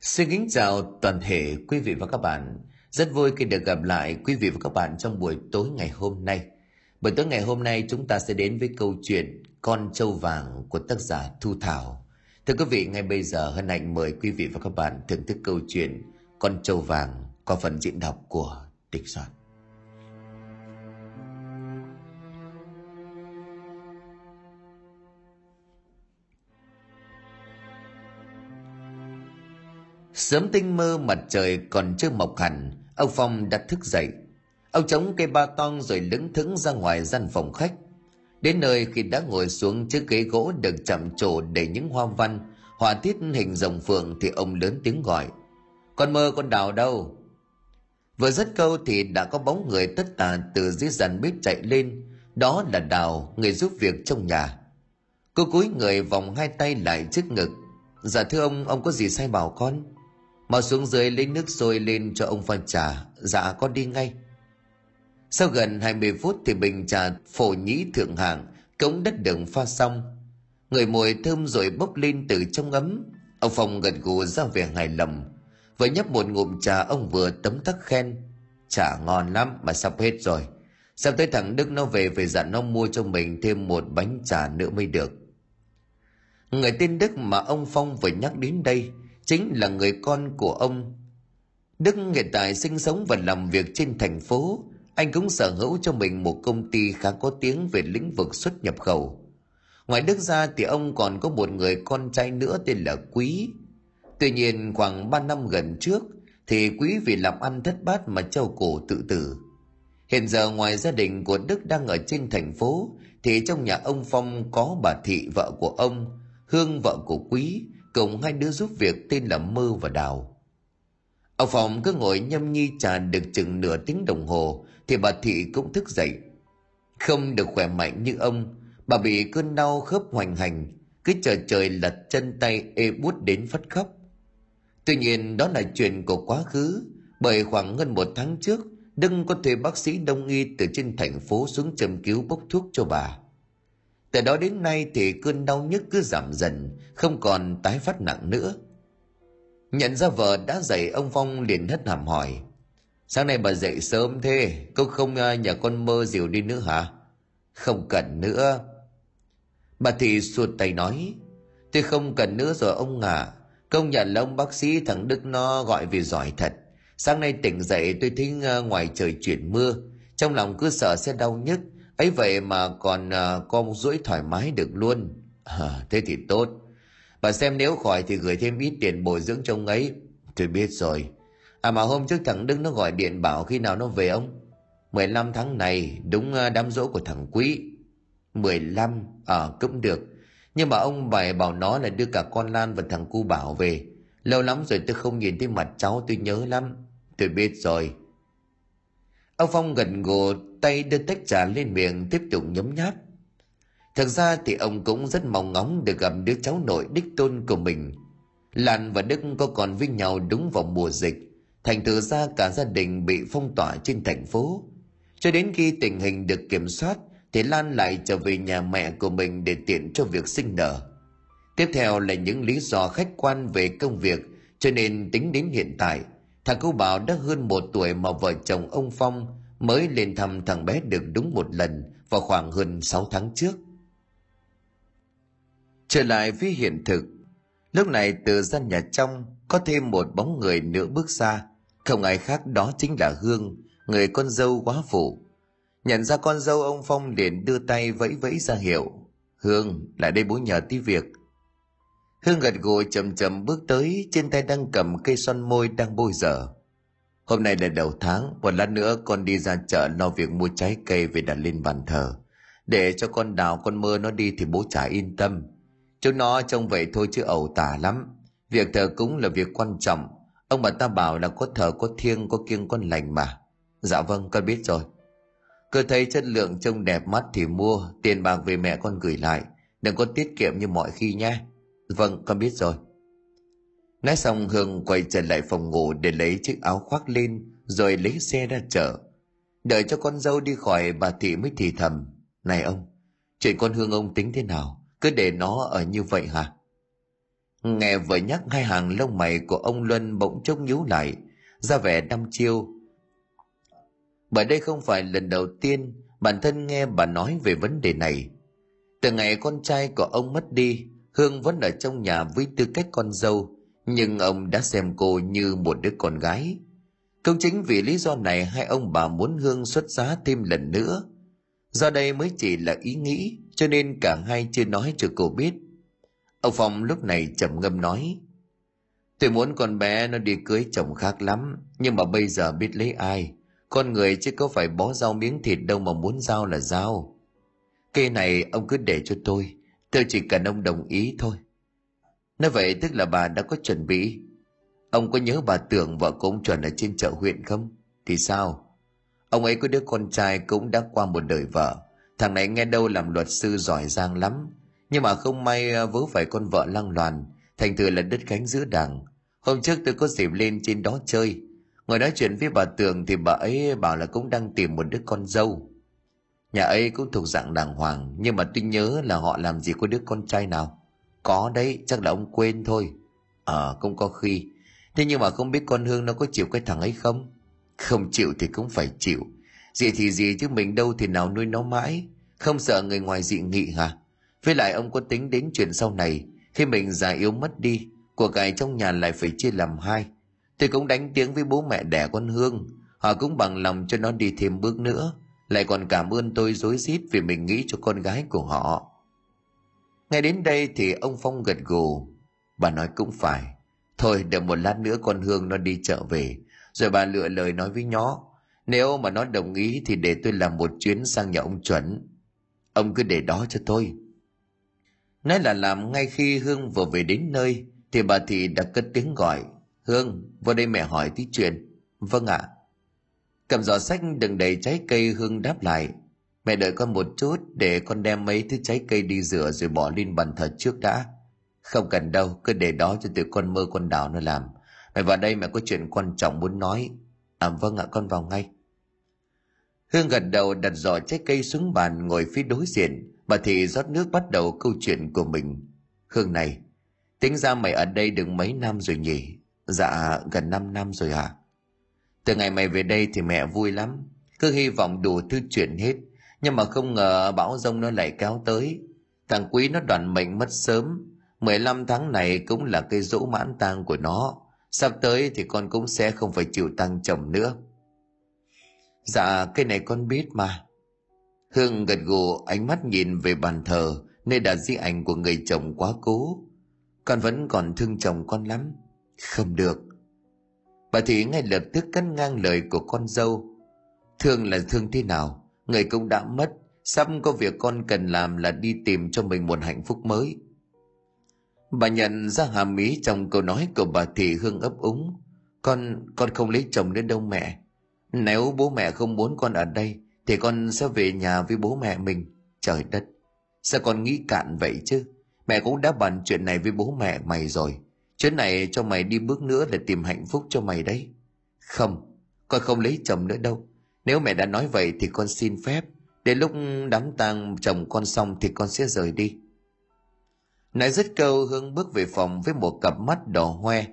Xin kính chào toàn thể quý vị và các bạn. Rất vui khi được gặp lại quý vị và các bạn trong buổi tối ngày hôm nay. Buổi tối ngày hôm nay chúng ta sẽ đến với câu chuyện Con trâu vàng của tác giả Thu Thảo. Thưa quý vị, ngay bây giờ hân hạnh mời quý vị và các bạn thưởng thức câu chuyện Con trâu vàng qua phần diễn đọc của Địch Soạn. Sớm tinh mơ mặt trời còn chưa mọc hẳn, ông Phong đã thức dậy. Ông chống cây ba tong rồi lững thững ra ngoài gian phòng khách. Đến nơi khi đã ngồi xuống chiếc ghế gỗ được chạm trổ đầy những hoa văn, họa tiết hình rồng phượng thì ông lớn tiếng gọi. Con mơ con đào đâu? Vừa dứt câu thì đã có bóng người tất tả từ dưới dàn bếp chạy lên. Đó là đào, người giúp việc trong nhà. Cô cúi người vòng hai tay lại trước ngực. Dạ thưa ông, ông có gì sai bảo con? Mau xuống dưới lấy nước sôi lên cho ông pha trà. Dạ con đi ngay. Sau gần 20 phút thì bình trà phổ nhĩ thượng hạng, cống đất đường pha xong. Người mùi thơm rồi bốc lên từ trong ấm. Ông Phong gật gù ra vẻ hài lòng. Vừa nhấp một ngụm trà, ông vừa tấm tắc khen. Trà ngon lắm, mà sắp hết rồi. Sắp tới thằng Đức nó về phải dặn nó mua cho mình thêm một bánh trà nữa mới được. Người tên Đức mà ông Phong vừa nhắc đến đây chính là người con của ông. Đức hiện tại sinh sống và làm việc trên thành phố. Anh cũng sở hữu cho mình một công ty khá có tiếng về lĩnh vực xuất nhập khẩu. Ngoài Đức ra thì ông còn có một người con trai nữa tên là Quý. Tuy nhiên khoảng 3 năm gần trước thì Quý vì làm ăn thất bát mà treo cổ tự tử. Hiện giờ ngoài gia đình của Đức đang ở trên thành phố thì trong nhà ông Phong có bà Thị vợ của ông, Hương vợ của Quý cùng hai đứa giúp việc tên là Mơ và Đào. ở phòng cứ ngồi nhâm nhi trà được chừng nửa tiếng đồng hồ thì bà Thị cũng thức dậy. Không được khỏe mạnh như ông, bà bị cơn đau khớp hoành hành, cứ chờ trời lật chân tay ê bút đến phát khóc. Tuy nhiên đó là chuyện của quá khứ, bởi khoảng hơn một tháng trước, Đừng có thuê bác sĩ đông y từ trên thành phố xuống châm cứu bốc thuốc cho bà. Từ đó đến nay thì cơn đau nhức cứ giảm dần, không còn tái phát nặng nữa. Nhận ra vợ đã dậy ông Phong liền hất hàm hỏi. Sáng nay bà dậy sớm thế, cô không à, nhà con mơ dìu đi nữa hả? Không cần nữa. Bà Thị suột tay nói, tôi không cần nữa rồi ông à. Công nhận là ông bác sĩ thằng Đức nó gọi vì giỏi thật. Sáng nay tỉnh dậy tôi thấy à, ngoài trời chuyển mưa, trong lòng cứ sợ sẽ đau nhức, ấy vậy mà còn uh, có một rũi thoải mái được luôn. À, thế thì tốt. Bà xem nếu khỏi thì gửi thêm ít tiền bồi dưỡng cho ông ấy. Tôi biết rồi. À mà hôm trước thằng đức nó gọi điện bảo khi nào nó về ông? 15 tháng này đúng à, đám dỗ của thằng quý. 15 ờ à, cũng được. Nhưng mà ông bài bảo nó là đưa cả con Lan và thằng cu bảo về. Lâu lắm rồi tôi không nhìn thấy mặt cháu tôi nhớ lắm. Tôi biết rồi. Ông Phong gần gù tay đưa tách trà lên miệng, tiếp tục nhấm nháp. Thật ra thì ông cũng rất mong ngóng được gặp đứa cháu nội đích tôn của mình. Lan và Đức có còn với nhau đúng vào mùa dịch. Thành thử ra cả gia đình bị phong tỏa trên thành phố. Cho đến khi tình hình được kiểm soát, thì Lan lại trở về nhà mẹ của mình để tiện cho việc sinh nở. Tiếp theo là những lý do khách quan về công việc, cho nên tính đến hiện tại – Thằng cô Bảo đã hơn một tuổi mà vợ chồng ông Phong mới lên thăm thằng bé được đúng một lần vào khoảng hơn 6 tháng trước. Trở lại với hiện thực, lúc này từ gian nhà trong có thêm một bóng người nữa bước ra, không ai khác đó chính là Hương, người con dâu quá phụ. Nhận ra con dâu ông Phong liền đưa tay vẫy vẫy ra hiệu. Hương, lại đây bố nhờ tí việc. Hương gật gù chậm chậm bước tới, trên tay đang cầm cây son môi đang bôi dở. Hôm nay là đầu tháng, một lát nữa con đi ra chợ lo việc mua trái cây về đặt lên bàn thờ. Để cho con đào con mơ nó đi thì bố chả yên tâm. Chúng nó trông vậy thôi chứ ẩu tả lắm. Việc thờ cúng là việc quan trọng. Ông bà ta bảo là có thờ có thiêng có kiêng con lành mà. Dạ vâng, con biết rồi. Cơ thấy chất lượng trông đẹp mắt thì mua, tiền bạc về mẹ con gửi lại. Đừng có tiết kiệm như mọi khi nhé. Vâng, con biết rồi. Nói xong Hương quay trở lại phòng ngủ để lấy chiếc áo khoác lên rồi lấy xe ra chợ. Đợi cho con dâu đi khỏi bà Thị mới thì thầm. Này ông, chuyện con Hương ông tính thế nào? Cứ để nó ở như vậy hả? nghe vợ nhắc hai hàng lông mày của ông luân bỗng chốc nhíu lại ra vẻ đăm chiêu bởi đây không phải lần đầu tiên bản thân nghe bà nói về vấn đề này từ ngày con trai của ông mất đi hương vẫn ở trong nhà với tư cách con dâu, nhưng ông đã xem cô như một đứa con gái. Công chính vì lý do này hai ông bà muốn hương xuất giá thêm lần nữa. Do đây mới chỉ là ý nghĩ, cho nên cả hai chưa nói cho cô biết. Ông phong lúc này trầm ngâm nói, tôi muốn con bé nó đi cưới chồng khác lắm, nhưng mà bây giờ biết lấy ai? Con người chứ có phải bó rau miếng thịt đâu mà muốn giao là giao. Cây này ông cứ để cho tôi tôi chỉ cần ông đồng ý thôi. Nói vậy tức là bà đã có chuẩn bị. Ông có nhớ bà tưởng vợ của ông chuẩn ở trên chợ huyện không? Thì sao? Ông ấy có đứa con trai cũng đã qua một đời vợ. Thằng này nghe đâu làm luật sư giỏi giang lắm. Nhưng mà không may à, vớ phải con vợ lăng loàn. Thành thử là đứt cánh giữa đảng. Hôm trước tôi có dịp lên trên đó chơi. Ngồi nói chuyện với bà tường thì bà ấy bảo là cũng đang tìm một đứa con dâu nhà ấy cũng thuộc dạng đàng hoàng nhưng mà tôi nhớ là họ làm gì có đứa con trai nào. Có đấy chắc là ông quên thôi. Ờ à, cũng có khi. Thế nhưng mà không biết con hương nó có chịu cái thằng ấy không? Không chịu thì cũng phải chịu. Gì thì gì chứ mình đâu thì nào nuôi nó mãi. Không sợ người ngoài dị nghị hả? Với lại ông có tính đến chuyện sau này khi mình già yếu mất đi của cải trong nhà lại phải chia làm hai. Tôi cũng đánh tiếng với bố mẹ đẻ con hương. Họ cũng bằng lòng cho nó đi thêm bước nữa lại còn cảm ơn tôi rối rít vì mình nghĩ cho con gái của họ. Ngay đến đây thì ông phong gật gù. Bà nói cũng phải. Thôi đợi một lát nữa con hương nó đi chợ về. Rồi bà lựa lời nói với nhó. Nếu mà nó đồng ý thì để tôi làm một chuyến sang nhà ông chuẩn. Ông cứ để đó cho tôi. Nói là làm ngay khi hương vừa về đến nơi thì bà thị đã cất tiếng gọi. Hương vào đây mẹ hỏi tí chuyện. Vâng ạ cầm giỏ sách đừng đầy trái cây hương đáp lại, mẹ đợi con một chút để con đem mấy thứ trái cây đi rửa rồi bỏ lên bàn thờ trước đã. Không cần đâu, cứ để đó cho tụi con mơ con đào nó làm. Mẹ vào đây mẹ có chuyện quan trọng muốn nói. À vâng ạ, con vào ngay. Hương gật đầu đặt giỏ trái cây xuống bàn ngồi phía đối diện. Bà thị rót nước bắt đầu câu chuyện của mình. Hương này, tính ra mày ở đây được mấy năm rồi nhỉ? Dạ gần 5 năm rồi ạ. à? Từ ngày mày về đây thì mẹ vui lắm. Cứ hy vọng đủ thứ chuyện hết. Nhưng mà không ngờ bão rông nó lại kéo tới. Thằng quý nó đoàn mệnh mất sớm. 15 tháng này cũng là cây dỗ mãn tang của nó. Sắp tới thì con cũng sẽ không phải chịu tăng chồng nữa. Dạ cái này con biết mà. Hương gật gù ánh mắt nhìn về bàn thờ, nơi đặt di ảnh của người chồng quá cố. Con vẫn còn thương chồng con lắm. Không được bà thị ngay lập tức cắt ngang lời của con dâu. Thương là thương thế nào, người cũng đã mất. Sắp có việc con cần làm là đi tìm cho mình một hạnh phúc mới. Bà nhận ra hàm ý trong câu nói của bà thị hương ấp úng. Con con không lấy chồng đến đâu mẹ. Nếu bố mẹ không muốn con ở đây, thì con sẽ về nhà với bố mẹ mình. Trời đất, sao con nghĩ cạn vậy chứ? Mẹ cũng đã bàn chuyện này với bố mẹ mày rồi chuyến này cho mày đi bước nữa để tìm hạnh phúc cho mày đấy. Không, con không lấy chồng nữa đâu. Nếu mẹ đã nói vậy thì con xin phép. Đến lúc đám tang chồng con xong thì con sẽ rời đi. Nói dứt câu hương bước về phòng với một cặp mắt đỏ hoe,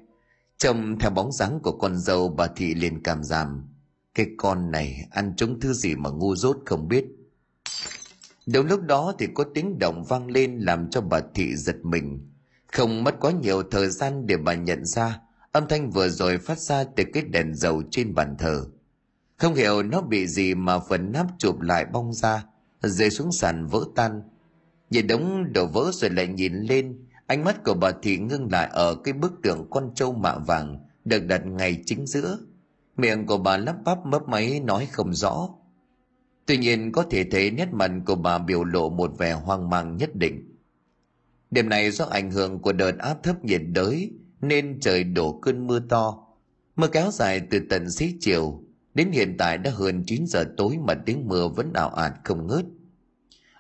trông theo bóng dáng của con dâu bà thị liền cảm giảm. Cái con này ăn trúng thứ gì mà ngu dốt không biết. Đúng lúc đó thì có tiếng động vang lên làm cho bà thị giật mình. Không mất quá nhiều thời gian để bà nhận ra âm thanh vừa rồi phát ra từ cái đèn dầu trên bàn thờ. Không hiểu nó bị gì mà phần nắp chụp lại bong ra, rơi xuống sàn vỡ tan. Nhìn đống đổ vỡ rồi lại nhìn lên, ánh mắt của bà thị ngưng lại ở cái bức tượng con trâu mạ vàng được đặt ngay chính giữa. Miệng của bà lắp bắp mấp máy nói không rõ. Tuy nhiên có thể thấy nét mặt của bà biểu lộ một vẻ hoang mang nhất định. Đêm này do ảnh hưởng của đợt áp thấp nhiệt đới nên trời đổ cơn mưa to. Mưa kéo dài từ tận xế chiều, đến hiện tại đã hơn 9 giờ tối mà tiếng mưa vẫn ảo ạt không ngớt.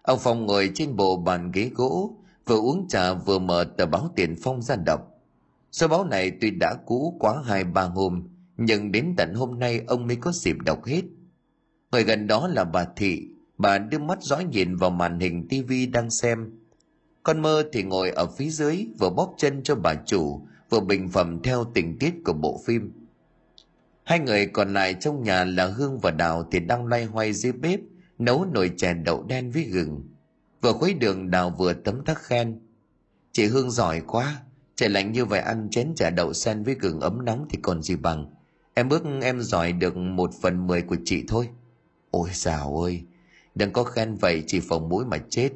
Ông Phong ngồi trên bộ bàn ghế gỗ, vừa uống trà vừa mở tờ báo tiền phong ra đọc. Số báo này tuy đã cũ quá hai ba hôm, nhưng đến tận hôm nay ông mới có dịp đọc hết – Người gần đó là bà Thị, bà đưa mắt dõi nhìn vào màn hình tivi đang xem. Con mơ thì ngồi ở phía dưới vừa bóp chân cho bà chủ vừa bình phẩm theo tình tiết của bộ phim. Hai người còn lại trong nhà là Hương và Đào thì đang loay hoay dưới bếp nấu nồi chè đậu đen với gừng. Vừa khuấy đường Đào vừa tấm tắc khen. Chị Hương giỏi quá, trời lạnh như vậy ăn chén chả đậu sen với gừng ấm nóng thì còn gì bằng. Em ước em giỏi được một phần mười của chị thôi. Ôi dào ơi, đừng có khen vậy chỉ phòng mũi mà chết.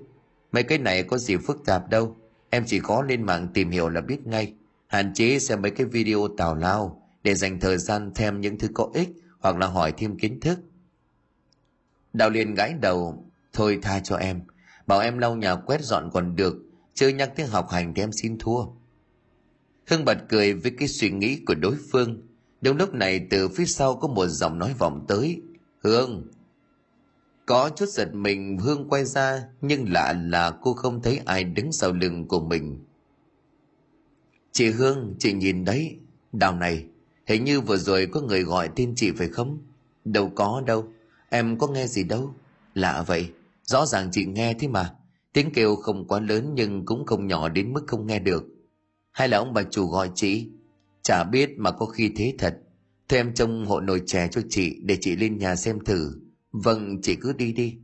Mấy cái này có gì phức tạp đâu. Em chỉ có lên mạng tìm hiểu là biết ngay. Hạn chế xem mấy cái video tào lao để dành thời gian thêm những thứ có ích hoặc là hỏi thêm kiến thức. Đào liền gãi đầu, thôi tha cho em. Bảo em lau nhà quét dọn còn được, chưa nhắc tiếng học hành thì em xin thua. Hưng bật cười với cái suy nghĩ của đối phương. Đúng lúc này từ phía sau có một giọng nói vọng tới. Hương! Có chút giật mình Hương quay ra nhưng lạ là cô không thấy ai đứng sau lưng của mình. Chị Hương, chị nhìn đấy. Đào này, hình như vừa rồi có người gọi tên chị phải không? Đâu có đâu, em có nghe gì đâu. Lạ vậy, rõ ràng chị nghe thế mà. Tiếng kêu không quá lớn nhưng cũng không nhỏ đến mức không nghe được. Hay là ông bà chủ gọi chị? Chả biết mà có khi thế thật. Thôi em trông hộ nồi chè cho chị để chị lên nhà xem thử. Vâng, chị cứ đi đi.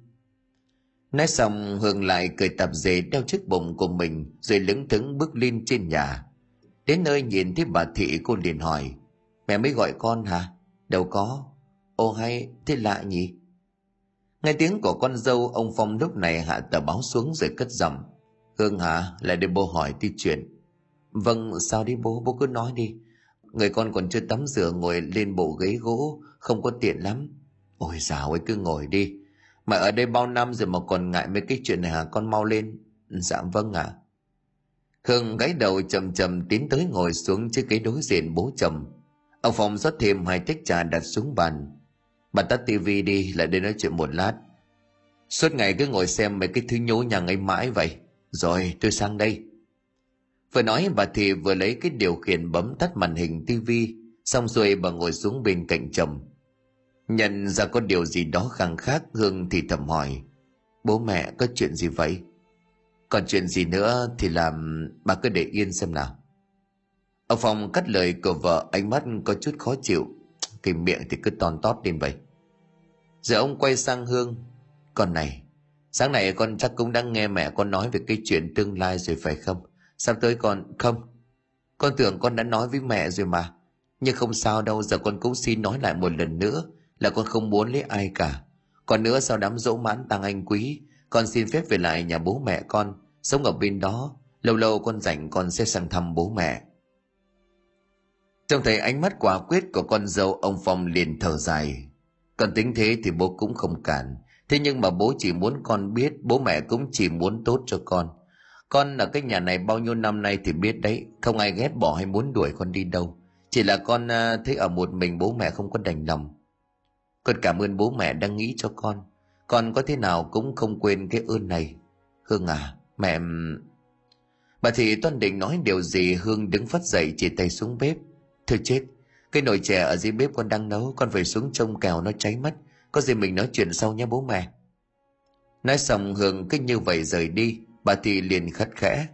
Nói xong Hương lại cười tập dề đeo chiếc bụng của mình rồi lững thững bước lên trên nhà. Đến nơi nhìn thấy bà Thị cô liền hỏi Mẹ mới gọi con hả? Đâu có. Ô hay, thế lạ nhỉ? Nghe tiếng của con dâu ông Phong lúc này hạ tờ báo xuống rồi cất giọng Hương hả? Lại để bố hỏi tí chuyện. Vâng, sao đi bố? Bố cứ nói đi. Người con còn chưa tắm rửa ngồi lên bộ ghế gỗ, không có tiện lắm. Ôi dào ơi cứ ngồi đi. Mà ở đây bao năm rồi mà còn ngại mấy cái chuyện này hả? Con mau lên. Dạ vâng ạ. À. Khương gáy đầu chầm chầm tiến tới ngồi xuống chiếc ghế đối diện bố chồng. Ông Phong rót thêm hai tách trà đặt xuống bàn. Bà tắt tivi đi, lại đây nói chuyện một lát. Suốt ngày cứ ngồi xem mấy cái thứ nhố nhằng ấy mãi vậy. Rồi, tôi sang đây. Vừa nói, bà thì vừa lấy cái điều khiển bấm tắt màn hình tivi xong rồi bà ngồi xuống bên cạnh chồng. Nhận ra có điều gì đó khăng khác Hương thì thầm hỏi. Bố mẹ có chuyện gì vậy? Còn chuyện gì nữa thì làm bà cứ để yên xem nào. Ông Phong cắt lời của vợ ánh mắt có chút khó chịu. Cái miệng thì cứ ton tót lên vậy. Giờ ông quay sang Hương. Con này, sáng nay con chắc cũng đã nghe mẹ con nói về cái chuyện tương lai rồi phải không? Sắp tới con... Không. Con tưởng con đã nói với mẹ rồi mà. Nhưng không sao đâu, giờ con cũng xin nói lại một lần nữa là con không muốn lấy ai cả. Còn nữa sau đám dỗ mãn tăng anh quý, con xin phép về lại nhà bố mẹ con, sống ở bên đó. Lâu lâu con rảnh con sẽ sang thăm bố mẹ. Trông thấy ánh mắt quả quyết của con dâu ông Phong liền thở dài. Còn tính thế thì bố cũng không cản. Thế nhưng mà bố chỉ muốn con biết, bố mẹ cũng chỉ muốn tốt cho con. Con ở cái nhà này bao nhiêu năm nay thì biết đấy, không ai ghét bỏ hay muốn đuổi con đi đâu. Chỉ là con à, thấy ở một mình bố mẹ không có đành lòng. Con cảm ơn bố mẹ đang nghĩ cho con. Con có thế nào cũng không quên cái ơn này. Hương à, mẹ... Bà thị toan định nói điều gì Hương đứng phát dậy chỉ tay xuống bếp. thưa chết, cái nồi chè ở dưới bếp con đang nấu, con phải xuống trông kèo nó cháy mất. Có gì mình nói chuyện sau nhé bố mẹ. Nói xong Hương cứ như vậy rời đi, bà thị liền khất khẽ.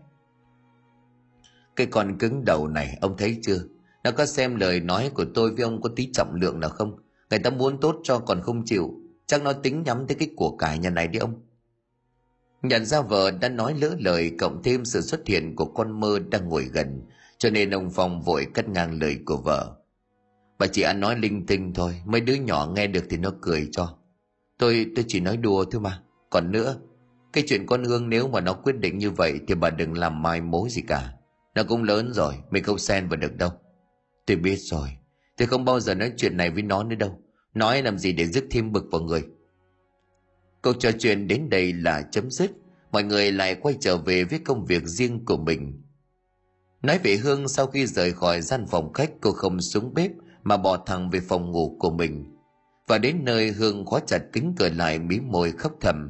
Cái con cứng đầu này, ông thấy chưa? Nó có xem lời nói của tôi với ông có tí trọng lượng nào không? Người ta muốn tốt cho còn không chịu, chắc nó tính nhắm tới cái của cải nhà này đi ông. Nhận ra vợ đã nói lỡ lời cộng thêm sự xuất hiện của con mơ đang ngồi gần, cho nên ông Phong vội cắt ngang lời của vợ. Bà chị ăn nói linh tinh thôi, mấy đứa nhỏ nghe được thì nó cười cho. Tôi tôi chỉ nói đùa thôi mà. Còn nữa, cái chuyện con Hương nếu mà nó quyết định như vậy thì bà đừng làm mai mối gì cả. Nó cũng lớn rồi, mình không xen vào được đâu. Tôi biết rồi, tôi không bao giờ nói chuyện này với nó nữa đâu. Nói làm gì để dứt thêm bực vào người. Câu trò chuyện đến đây là chấm dứt. Mọi người lại quay trở về với công việc riêng của mình. Nói về Hương sau khi rời khỏi gian phòng khách cô không xuống bếp mà bỏ thẳng về phòng ngủ của mình. Và đến nơi Hương khóa chặt kính cửa lại mí môi khóc thầm.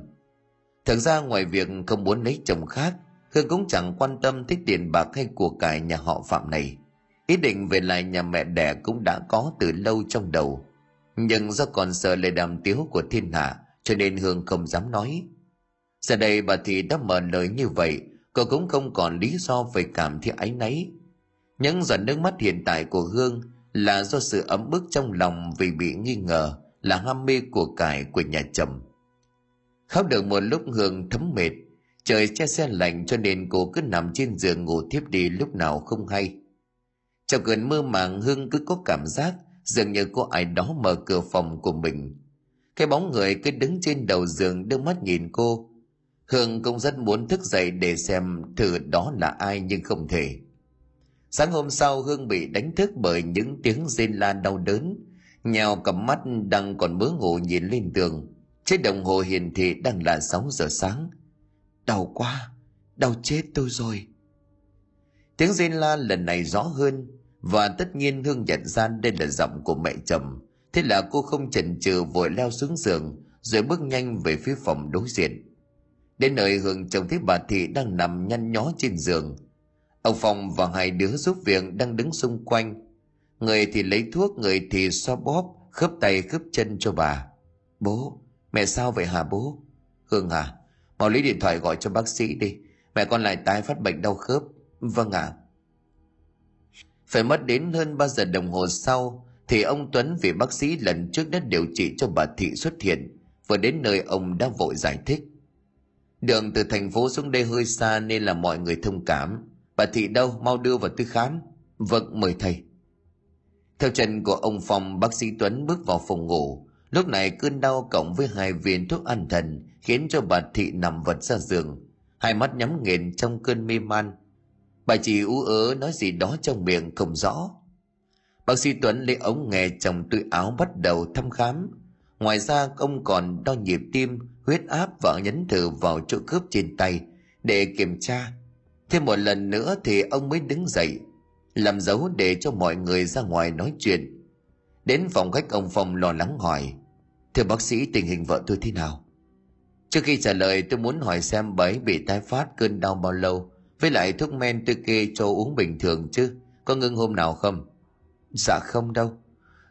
Thật ra ngoài việc không muốn lấy chồng khác, Hương cũng chẳng quan tâm tới tiền bạc hay của cải nhà họ Phạm này. Ý định về lại nhà mẹ đẻ cũng đã có từ lâu trong đầu. Nhưng do còn sợ lời đàm tiếu của thiên hạ, cho nên Hương không dám nói. Giờ đây bà Thị đã mở lời như vậy, cô cũng không còn lý do phải cảm thấy áy náy. Những giọt nước mắt hiện tại của hương là do sự ấm bức trong lòng vì bị nghi ngờ, là ham mê của cải của nhà chồng khóc được một lúc hương thấm mệt, trời che xe lạnh cho nên cô cứ nằm trên giường ngủ thiếp đi lúc nào không hay. Trong cơn mơ màng hương cứ có cảm giác dường như có ai đó mở cửa phòng của mình. Cái bóng người cứ đứng trên đầu giường đưa mắt nhìn cô. Hương cũng rất muốn thức dậy để xem thử đó là ai nhưng không thể. Sáng hôm sau, hương bị đánh thức bởi những tiếng rên la đau đớn. Nhào cặp mắt đang còn mớ ngủ nhìn lên tường. Trên đồng hồ hiển thị đang là 6 giờ sáng. Đau quá, đau chết tôi rồi. Tiếng rên la lần này rõ hơn và tất nhiên hương nhận ra đây là giọng của mẹ chồng. Thế là cô không chần chừ vội leo xuống giường, rồi bước nhanh về phía phòng đối diện. Đến nơi hương trông thấy bà thị đang nằm nhăn nhó trên giường. Ông phong và hai đứa giúp việc đang đứng xung quanh. Người thì lấy thuốc, người thì xoa bóp, khớp tay, khớp chân cho bà. Bố, mẹ sao vậy hả bố? Hương à mau lấy điện thoại gọi cho bác sĩ đi. Mẹ con lại tái phát bệnh đau khớp. Vâng ạ. à phải mất đến hơn 3 giờ đồng hồ sau thì ông tuấn vì bác sĩ lần trước đã điều trị cho bà thị xuất hiện vừa đến nơi ông đã vội giải thích đường từ thành phố xuống đây hơi xa nên là mọi người thông cảm bà thị đâu mau đưa vào tư khám vâng mời thầy theo chân của ông Phong, bác sĩ Tuấn bước vào phòng ngủ. Lúc này cơn đau cộng với hai viên thuốc an thần khiến cho bà Thị nằm vật ra giường. Hai mắt nhắm nghiền trong cơn mê man. Bà chỉ ú ớ nói gì đó trong miệng không rõ. Bác sĩ Tuấn lấy ống nghe trong túi áo bắt đầu thăm khám. Ngoài ra ông còn đo nhịp tim, huyết áp và nhấn thử vào chỗ cướp trên tay để kiểm tra. Thêm một lần nữa thì ông mới đứng dậy làm dấu để cho mọi người ra ngoài nói chuyện đến phòng khách ông phong lo lắng hỏi thưa bác sĩ tình hình vợ tôi thế nào trước khi trả lời tôi muốn hỏi xem bà ấy bị tái phát cơn đau bao lâu với lại thuốc men tôi kê cho uống bình thường chứ có ngưng hôm nào không dạ không đâu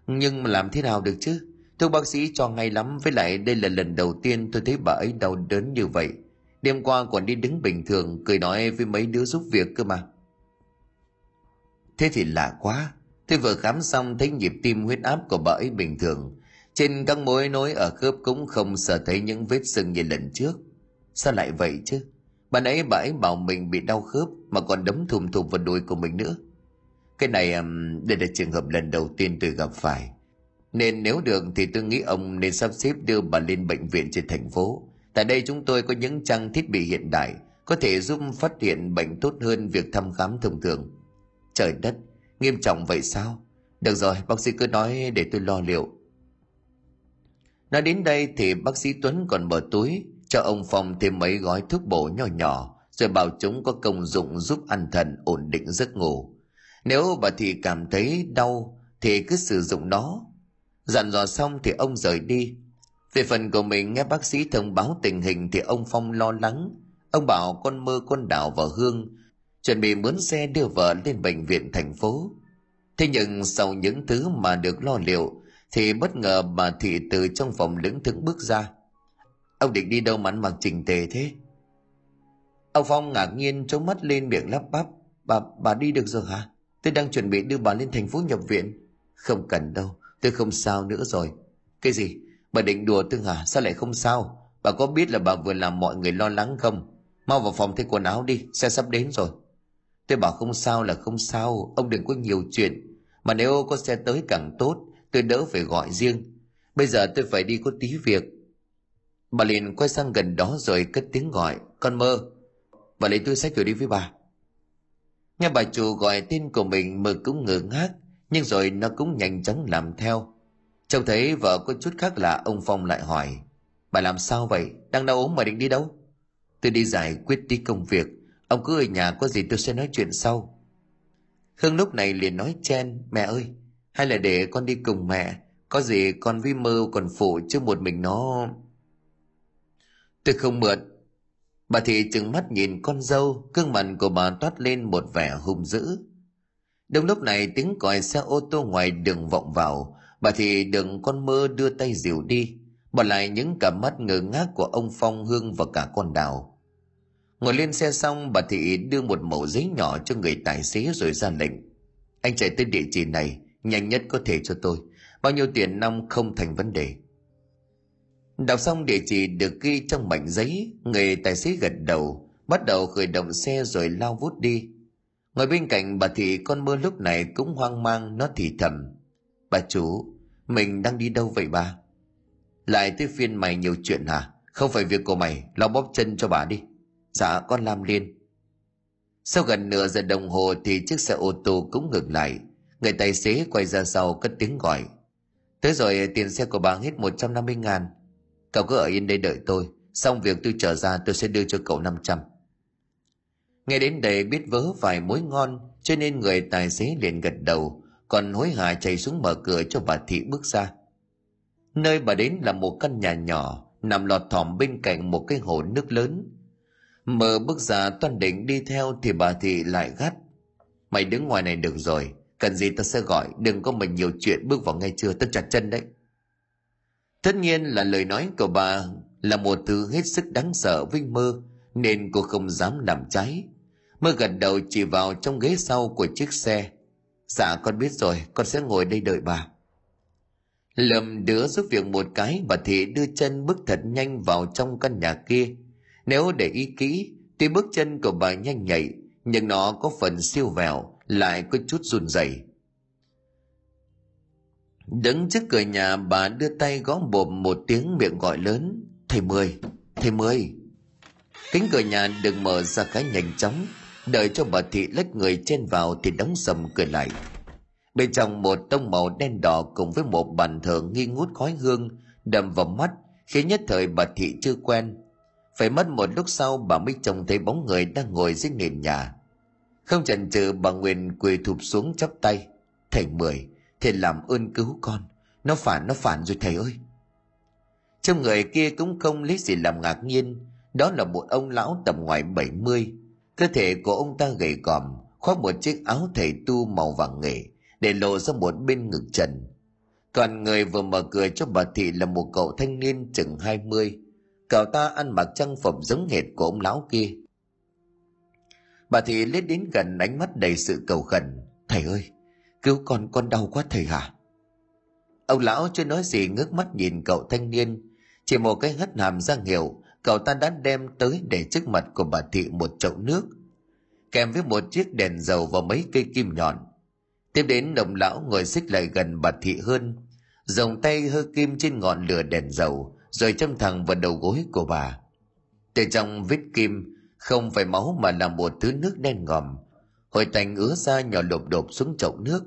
nhưng mà làm thế nào được chứ thuốc bác sĩ cho ngay lắm với lại đây là lần đầu tiên tôi thấy bà ấy đau đớn như vậy đêm qua còn đi đứng bình thường, cười nói với mấy đứa giúp việc cơ mà Thế thì lạ quá. Tôi vừa khám xong thấy nhịp tim huyết áp của bà ấy bình thường. Trên các mối nối ở khớp cũng không sợ thấy những vết sưng như lần trước. Sao lại vậy chứ? Bạn ấy bà ấy bảo mình bị đau khớp mà còn đấm thùm thùm vào đuôi của mình nữa. Cái này đây là trường hợp lần đầu tiên tôi gặp phải. Nên nếu được thì tôi nghĩ ông nên sắp xếp đưa bà lên bệnh viện trên thành phố. Tại đây chúng tôi có những trang thiết bị hiện đại có thể giúp phát hiện bệnh tốt hơn việc thăm khám thông thường. Trời đất, nghiêm trọng vậy sao? Được rồi, bác sĩ cứ nói để tôi lo liệu. Nói đến đây thì bác sĩ Tuấn còn mở túi cho ông Phong thêm mấy gói thuốc bổ nhỏ nhỏ rồi bảo chúng có công dụng giúp ăn thần ổn định giấc ngủ. Nếu bà Thị cảm thấy đau thì cứ sử dụng nó. Dặn dò xong thì ông rời đi. Về phần của mình nghe bác sĩ thông báo tình hình thì ông Phong lo lắng. Ông bảo con mơ con đảo và Hương chuẩn bị mướn xe đưa vợ lên bệnh viện thành phố. Thế nhưng sau những thứ mà được lo liệu, thì bất ngờ bà Thị từ trong phòng lững thững bước ra. Ông định đi đâu mà ăn mặc chỉnh tề thế? Ông Phong ngạc nhiên trống mắt lên miệng lắp bắp. Bà, bà đi được rồi hả? Tôi đang chuẩn bị đưa bà lên thành phố nhập viện. Không cần đâu, tôi không sao nữa rồi. Cái gì? Bà định đùa tôi hả? Sao lại không sao? Bà có biết là bà vừa làm mọi người lo lắng không? Mau vào phòng thay quần áo đi, xe sắp đến rồi. Tôi bảo không sao là không sao, ông đừng có nhiều chuyện. Mà nếu có xe tới càng tốt, tôi đỡ phải gọi riêng. Bây giờ tôi phải đi có tí việc. Bà liền quay sang gần đó rồi cất tiếng gọi, con mơ. Bà lấy túi sách rồi đi với bà. Nghe bà chủ gọi tên của mình mơ cũng ngơ ngác, nhưng rồi nó cũng nhanh chóng làm theo. Trông thấy vợ có chút khác lạ, ông Phong lại hỏi, bà làm sao vậy, đang đau ốm mà định đi đâu? Tôi đi giải quyết tí công việc, Ông cứ ở nhà có gì tôi sẽ nói chuyện sau. Hương lúc này liền nói chen, mẹ ơi, hay là để con đi cùng mẹ, có gì con với mơ còn phụ chứ một mình nó... Tôi không mượn. Bà thì chừng mắt nhìn con dâu, gương mặt của bà toát lên một vẻ hung dữ. Đông lúc này tiếng còi xe ô tô ngoài đường vọng vào, bà thì đừng con mơ đưa tay dìu đi, bỏ lại những cả mắt ngơ ngác của ông Phong Hương và cả con đào. Ngồi lên xe xong bà Thị đưa một mẩu giấy nhỏ cho người tài xế rồi ra lệnh. Anh chạy tới địa chỉ này, nhanh nhất có thể cho tôi. Bao nhiêu tiền năm không thành vấn đề. Đọc xong địa chỉ được ghi trong mảnh giấy, người tài xế gật đầu, bắt đầu khởi động xe rồi lao vút đi. Ngồi bên cạnh bà Thị con mưa lúc này cũng hoang mang, nó thì thầm. Bà chủ, mình đang đi đâu vậy bà? Lại tới phiên mày nhiều chuyện hả? Không phải việc của mày, lo bóp chân cho bà đi. Dạ, con làm liền. Sau gần nửa giờ đồng hồ thì chiếc xe ô tô cũng ngừng lại. Người tài xế quay ra sau cất tiếng gọi. Tới rồi tiền xe của bà hết 150 ngàn. Cậu cứ ở yên đây đợi tôi. Xong việc tôi trở ra tôi sẽ đưa cho cậu 500. Nghe đến đây biết vớ vài mối ngon cho nên người tài xế liền gật đầu còn hối hả chạy xuống mở cửa cho bà thị bước ra. Nơi bà đến là một căn nhà nhỏ nằm lọt thỏm bên cạnh một cái hồ nước lớn. Mở bước ra toàn định đi theo thì bà thị lại gắt. Mày đứng ngoài này được rồi, cần gì ta sẽ gọi, đừng có mình nhiều chuyện bước vào ngay chưa, tao chặt chân đấy. Tất nhiên là lời nói của bà là một thứ hết sức đáng sợ với mơ, nên cô không dám làm trái. Mơ gật đầu chỉ vào trong ghế sau của chiếc xe. Dạ con biết rồi, con sẽ ngồi đây đợi bà. Lầm đứa giúp việc một cái và thị đưa chân bước thật nhanh vào trong căn nhà kia. Nếu để ý kỹ, tuy bước chân của bà nhanh nhạy, nhưng nó có phần siêu vẹo, lại có chút run rẩy. Đứng trước cửa nhà bà đưa tay gõ bồm một tiếng miệng gọi lớn. Thầy Mười, thầy Mười. Cánh cửa nhà được mở ra khá nhanh chóng, đợi cho bà thị lách người trên vào thì đóng sầm cửa lại. Bên trong một tông màu đen đỏ cùng với một bàn thờ nghi ngút khói hương đầm vào mắt khiến nhất thời bà thị chưa quen. Phải mất một lúc sau bà mới trông thấy bóng người đang ngồi dưới nền nhà. Không chần chừ bà Nguyên quỳ thụp xuống chắp tay. Thầy Mười, thầy làm ơn cứu con. Nó phản, nó phản rồi thầy ơi. Trong người kia cũng không lấy gì làm ngạc nhiên. Đó là một ông lão tầm ngoài 70. Cơ thể của ông ta gầy còm, khoác một chiếc áo thầy tu màu vàng nghệ để lộ ra một bên ngực trần. Còn người vừa mở cửa cho bà Thị là một cậu thanh niên chừng 20. Cậu ta ăn mặc trang phục giống hệt của ông lão kia. Bà Thị lết đến gần ánh mắt đầy sự cầu khẩn. Thầy ơi, cứu con con đau quá thầy hả? Ông lão chưa nói gì ngước mắt nhìn cậu thanh niên. Chỉ một cái hất hàm ra hiệu, cậu ta đã đem tới để trước mặt của bà Thị một chậu nước. Kèm với một chiếc đèn dầu và mấy cây kim nhọn Tiếp đến đồng lão ngồi xích lại gần bà thị hơn, dùng tay hơ kim trên ngọn lửa đèn dầu, rồi châm thẳng vào đầu gối của bà. Từ trong vết kim, không phải máu mà là một thứ nước đen ngòm, hồi tành ứa ra nhỏ lộp đột xuống chậu nước.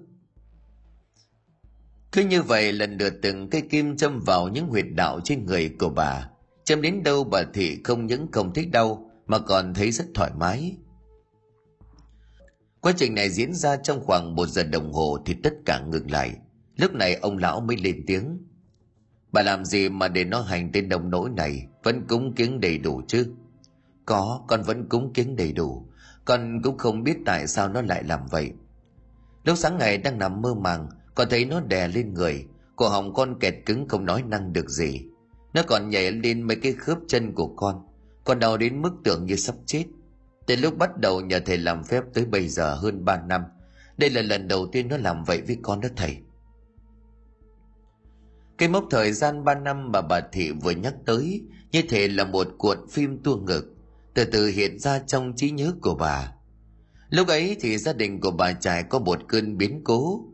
Cứ như vậy lần lượt từng cây kim châm vào những huyệt đạo trên người của bà. Châm đến đâu bà thị không những không thích đau mà còn thấy rất thoải mái. Quá trình này diễn ra trong khoảng một giờ đồng hồ thì tất cả ngừng lại. Lúc này ông lão mới lên tiếng. Bà làm gì mà để nó hành tên đồng nỗi này vẫn cúng kiến đầy đủ chứ? Có, con vẫn cúng kiến đầy đủ. Con cũng không biết tại sao nó lại làm vậy. Lúc sáng ngày đang nằm mơ màng, có thấy nó đè lên người. Cổ họng con kẹt cứng không nói năng được gì. Nó còn nhảy lên mấy cái khớp chân của con. Con đau đến mức tưởng như sắp chết. Từ lúc bắt đầu nhờ thầy làm phép tới bây giờ hơn 3 năm, đây là lần đầu tiên nó làm vậy với con đó thầy. Cái mốc thời gian 3 năm mà bà Thị vừa nhắc tới như thể là một cuộn phim tua ngực, từ từ hiện ra trong trí nhớ của bà. Lúc ấy thì gia đình của bà trải có một cơn biến cố.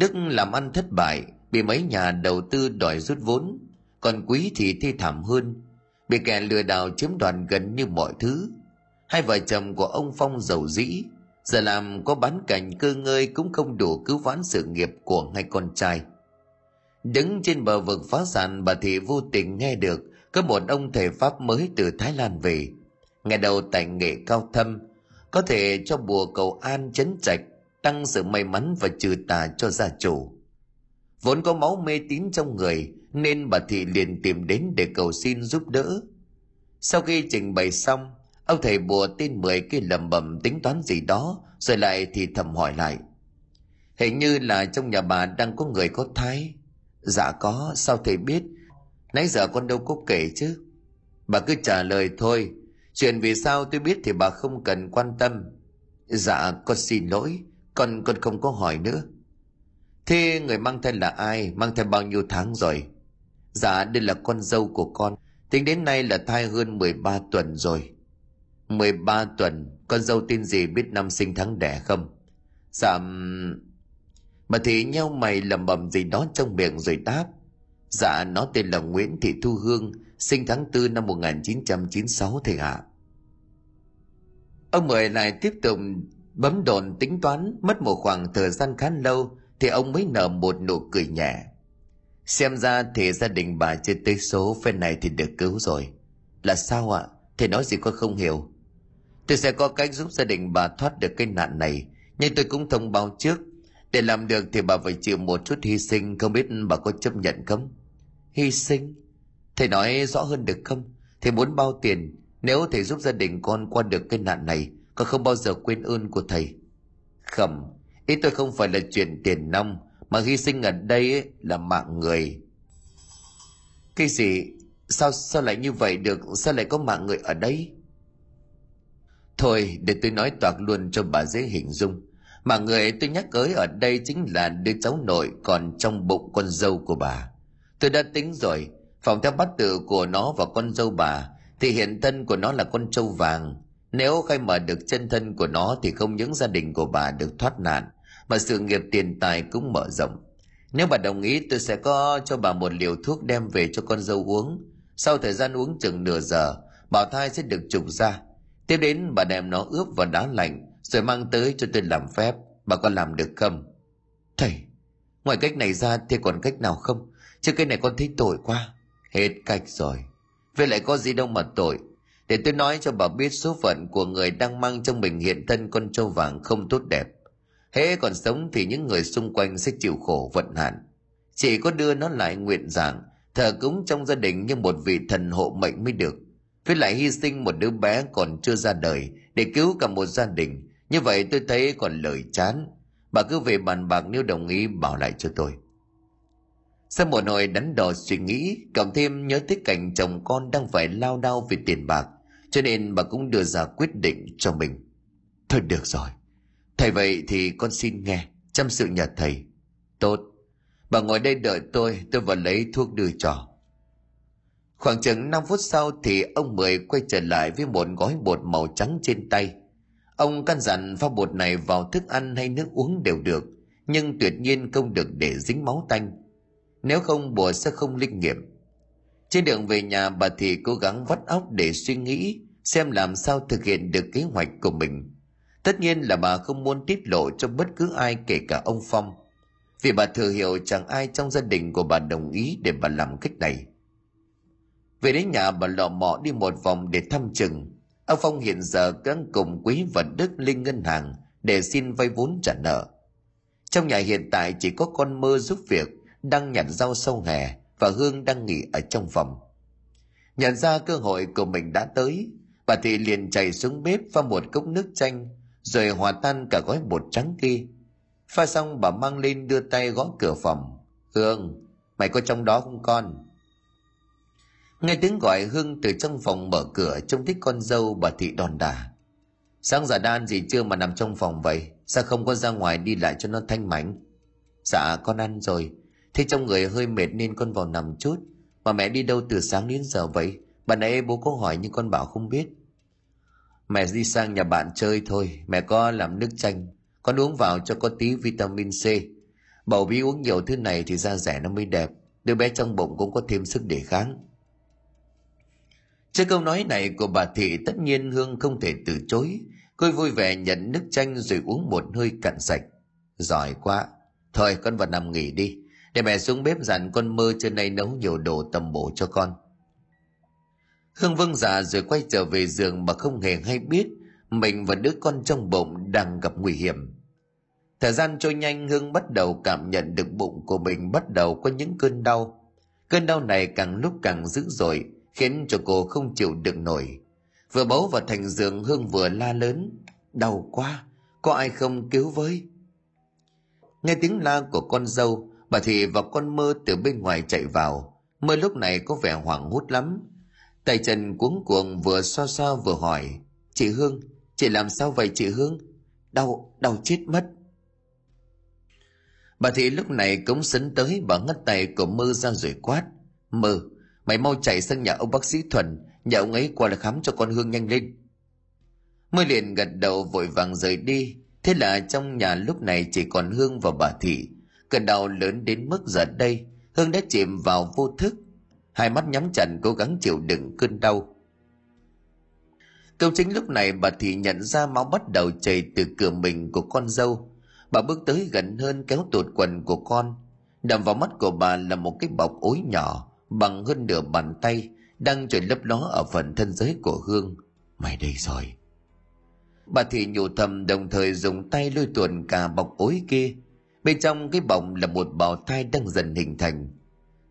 Đức làm ăn thất bại, bị mấy nhà đầu tư đòi rút vốn, còn quý thì thê thảm hơn, bị kẻ lừa đảo chiếm đoạt gần như mọi thứ, Hai vợ chồng của ông Phong giàu dĩ, giờ làm có bán cảnh cơ ngơi cũng không đủ cứu vãn sự nghiệp của hai con trai. Đứng trên bờ vực phá sản bà thị vô tình nghe được có một ông thầy Pháp mới từ Thái Lan về. Ngày đầu tài nghệ cao thâm, có thể cho bùa cầu an chấn trạch, tăng sự may mắn và trừ tà cho gia chủ. Vốn có máu mê tín trong người, nên bà thị liền tìm đến để cầu xin giúp đỡ. Sau khi trình bày xong, Ông thầy bùa tin mười kia lầm bầm tính toán gì đó, rồi lại thì thầm hỏi lại. Hình như là trong nhà bà đang có người có thai. Dạ có, sao thầy biết? Nãy giờ con đâu có kể chứ. Bà cứ trả lời thôi, chuyện vì sao tôi biết thì bà không cần quan tâm dạ con xin lỗi con con không có hỏi nữa. Thế người mang thai là ai? Mang thai bao nhiêu tháng rồi? Dạ đây là con dâu của con. Tính đến nay là thai hơn 13 tuần rồi. 13 tuần, con dâu tin gì biết năm sinh tháng đẻ không? Dạ mà thì nhau mày lầm bầm gì đó trong miệng rồi đáp. Dạ nó tên là Nguyễn Thị Thu Hương, sinh tháng 4 năm 1996 thầy ạ. Ông mười lại tiếp tục bấm đồn tính toán, mất một khoảng thời gian khá lâu, thì ông mới nở một nụ cười nhẹ. Xem ra thì gia đình bà chưa tới số, phen này thì được cứu rồi. Là sao ạ? Thầy nói gì con không hiểu. Tôi sẽ có cách giúp gia đình bà thoát được cái nạn này, nhưng tôi cũng thông báo trước. Để làm được thì bà phải chịu một chút hy sinh, không biết bà có chấp nhận không? Hy sinh? Thầy nói rõ hơn được không? Thầy muốn bao tiền? Nếu thầy giúp gia đình con qua được cái nạn này con không bao giờ quên ơn của thầy. Khẩm, ý tôi không phải là chuyện tiền nong, mà hy sinh ở đây ấy là mạng người. Cái gì? Sao sao lại như vậy được? Sao lại có mạng người ở đây? Thôi, để tôi nói toạc luôn cho bà dễ hình dung. Mà người tôi nhắc tới ở đây chính là đứa cháu nội còn trong bụng con dâu của bà. Tôi đã tính rồi, phòng theo bát tự của nó và con dâu bà, thì hiện thân của nó là con trâu vàng nếu khai mở được chân thân của nó thì không những gia đình của bà được thoát nạn, mà sự nghiệp tiền tài cũng mở rộng. Nếu bà đồng ý, tôi sẽ có cho bà một liều thuốc đem về cho con dâu uống. Sau thời gian uống chừng nửa giờ bảo thai sẽ được trục ra. Tiếp đến, bà đem nó ướp vào đá lạnh, rồi mang tới cho tôi làm phép. Bà có làm được không? Thầy, ngoài cách này ra thì còn cách nào không? Chứ cái này con thấy tội quá. Hết cách rồi. Vậy lại có gì đâu mà tội để tôi nói cho bà biết số phận của người đang mang trong mình hiện thân con trâu vàng không tốt đẹp. Hễ còn sống thì những người xung quanh sẽ chịu khổ vận hạn. Chỉ có đưa nó lại nguyện giảng, thờ cúng trong gia đình như một vị thần hộ mệnh mới được. Với lại hy sinh một đứa bé còn chưa ra đời để cứu cả một gia đình, như vậy tôi thấy còn lời chán. Bà cứ về bàn bạc nếu đồng ý bảo lại cho tôi. Sau một hồi đắn đo suy nghĩ, cộng thêm nhớ tới cảnh chồng con đang phải lao đao vì tiền bạc cho nên bà cũng đưa ra quyết định cho mình. Thôi được rồi. Thầy vậy thì con xin nghe, chăm sự nhà thầy. Tốt. Bà ngồi đây đợi tôi tôi vào lấy thuốc đưa cho. Khoảng chừng 5 phút sau thì ông mười quay trở lại với một gói bột màu trắng trên tay. Ông căn dặn pha bột này vào thức ăn hay nước uống đều được, nhưng tuyệt nhiên không được để dính máu tanh. Nếu không, bùa sẽ không linh nghiệm trên đường về nhà, bà thị cố gắng vắt óc để suy nghĩ, xem làm sao thực hiện được kế hoạch của mình. Tất nhiên là bà không muốn tiết lộ cho bất cứ ai kể cả ông phong. Vì bà thừa hiểu chẳng ai trong gia đình của bà đồng ý để bà làm cách này. Về đến nhà, bà lọ mọ đi một vòng để thăm chừng. Ông phong hiện giờ đang cùng quý và đức linh ngân hàng để xin vay vốn trả nợ. Trong nhà hiện tại chỉ có con mơ giúp việc đang nhặt rau sâu hè và hương đang nghỉ ở trong phòng. Nhận ra cơ hội của mình đã tới, bà thị liền chạy xuống bếp pha một cốc nước chanh, rồi hòa tan cả gói bột trắng kia. Pha xong, bà mang lên đưa tay gõ cửa phòng. Hương, mày có trong đó không con? Nghe tiếng gọi, hương từ trong phòng mở cửa, trông thích con dâu bà thị đòn đà. Sáng giờ đan gì chưa mà nằm trong phòng vậy? Sao không có ra ngoài đi lại cho nó thanh mảnh? Dạ con ăn rồi thế trong người hơi mệt nên con vào nằm chút mà mẹ đi đâu từ sáng đến giờ vậy bà nãy bố có hỏi nhưng con bảo không biết mẹ đi sang nhà bạn chơi thôi mẹ có làm nước chanh con uống vào cho có tí vitamin c bầu bí uống nhiều thứ này thì da rẻ nó mới đẹp đứa bé trong bụng cũng có thêm sức đề kháng Trước câu nói này của bà Thị, tất nhiên Hương không thể từ chối. Cô vui vẻ nhận nước chanh rồi uống một hơi cạn sạch. Giỏi quá. Thôi, con vào nằm nghỉ đi. Để mẹ xuống bếp dặn con mơ trên nay nấu nhiều đồ tầm bổ cho con. Hương vâng dạ rồi quay trở về giường mà không hề hay biết mình và đứa con trong bụng đang gặp nguy hiểm. Thời gian trôi nhanh Hương bắt đầu cảm nhận được bụng của mình bắt đầu có những cơn đau. Cơn đau này càng lúc càng dữ dội, khiến cho cô không chịu được nổi. Vừa bấu vào thành giường Hương vừa la lớn. Đau quá, có ai không cứu với? Nghe tiếng la của con dâu, bà Thị và con mơ từ bên ngoài chạy vào. Mơ lúc này có vẻ hoảng hốt lắm. tay chân cuống cuồng vừa xoa xoa vừa hỏi, chị hương, chị làm sao vậy chị hương? Đau đau chết mất. Bà thị lúc này cũng sấn tới bà ngắt tay của mơ ra rồi quát, mơ, mày mau chạy sang nhà ông bác sĩ thuần, nhà ông ấy qua là khám cho con hương nhanh lên. Mơ liền gật đầu vội vàng rời đi. Thế là trong nhà lúc này chỉ còn hương và bà thị cơn đau lớn đến mức giờ đây, hương đã chìm vào vô thức. Hai mắt nhắm chặt, cố gắng chịu đựng cơn đau. Công chính lúc này, bà thị nhận ra máu bắt đầu chảy từ cửa mình của con dâu. Bà bước tới gần hơn kéo tụt quần của con. Đầm vào mắt của bà là một cái bọc ối nhỏ, bằng hơn nửa bàn tay, đang trời lấp ló ở phần thân giới của hương. Mày đây rồi. Bà thị nhủ thầm, đồng thời dùng tay lôi tuồn cả bọc ối kia bên trong cái bọng là một bào thai đang dần hình thành.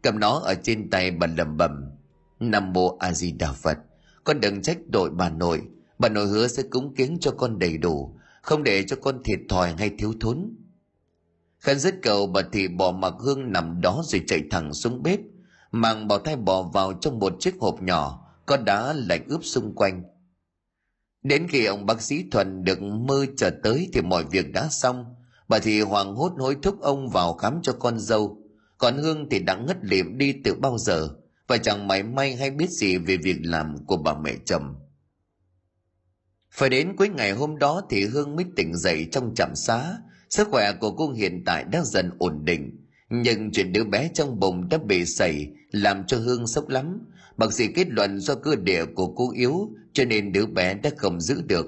Cầm nó ở trên tay bà lầm bầm nam mô a di đà phật con đừng trách đội bà nội. Bà nội hứa sẽ cúng kiến cho con đầy đủ, không để cho con thiệt thòi hay thiếu thốn. Khấn dứt cầu, bà thị bỏ mặc hương nằm đó rồi chạy thẳng xuống bếp, mang bào thai bò vào trong một chiếc hộp nhỏ, có đá lạnh ướp xung quanh. Đến khi ông bác sĩ thuần được mơ trở tới thì mọi việc đã xong bà thì hoàng hốt hối thúc ông vào khám cho con dâu. Còn hương thì đã ngất liệm đi từ bao giờ. Và chẳng mảy may hay biết gì về việc làm của bà mẹ chồng. Phải đến cuối ngày hôm đó thì hương mới tỉnh dậy trong trạm xá. Sức khỏe của cô hiện tại đã dần ổn định. Nhưng chuyện đứa bé trong bụng đã bị sẩy làm cho hương sốc lắm. Bác sĩ kết luận do cơ địa của cô yếu, cho nên đứa bé đã không giữ được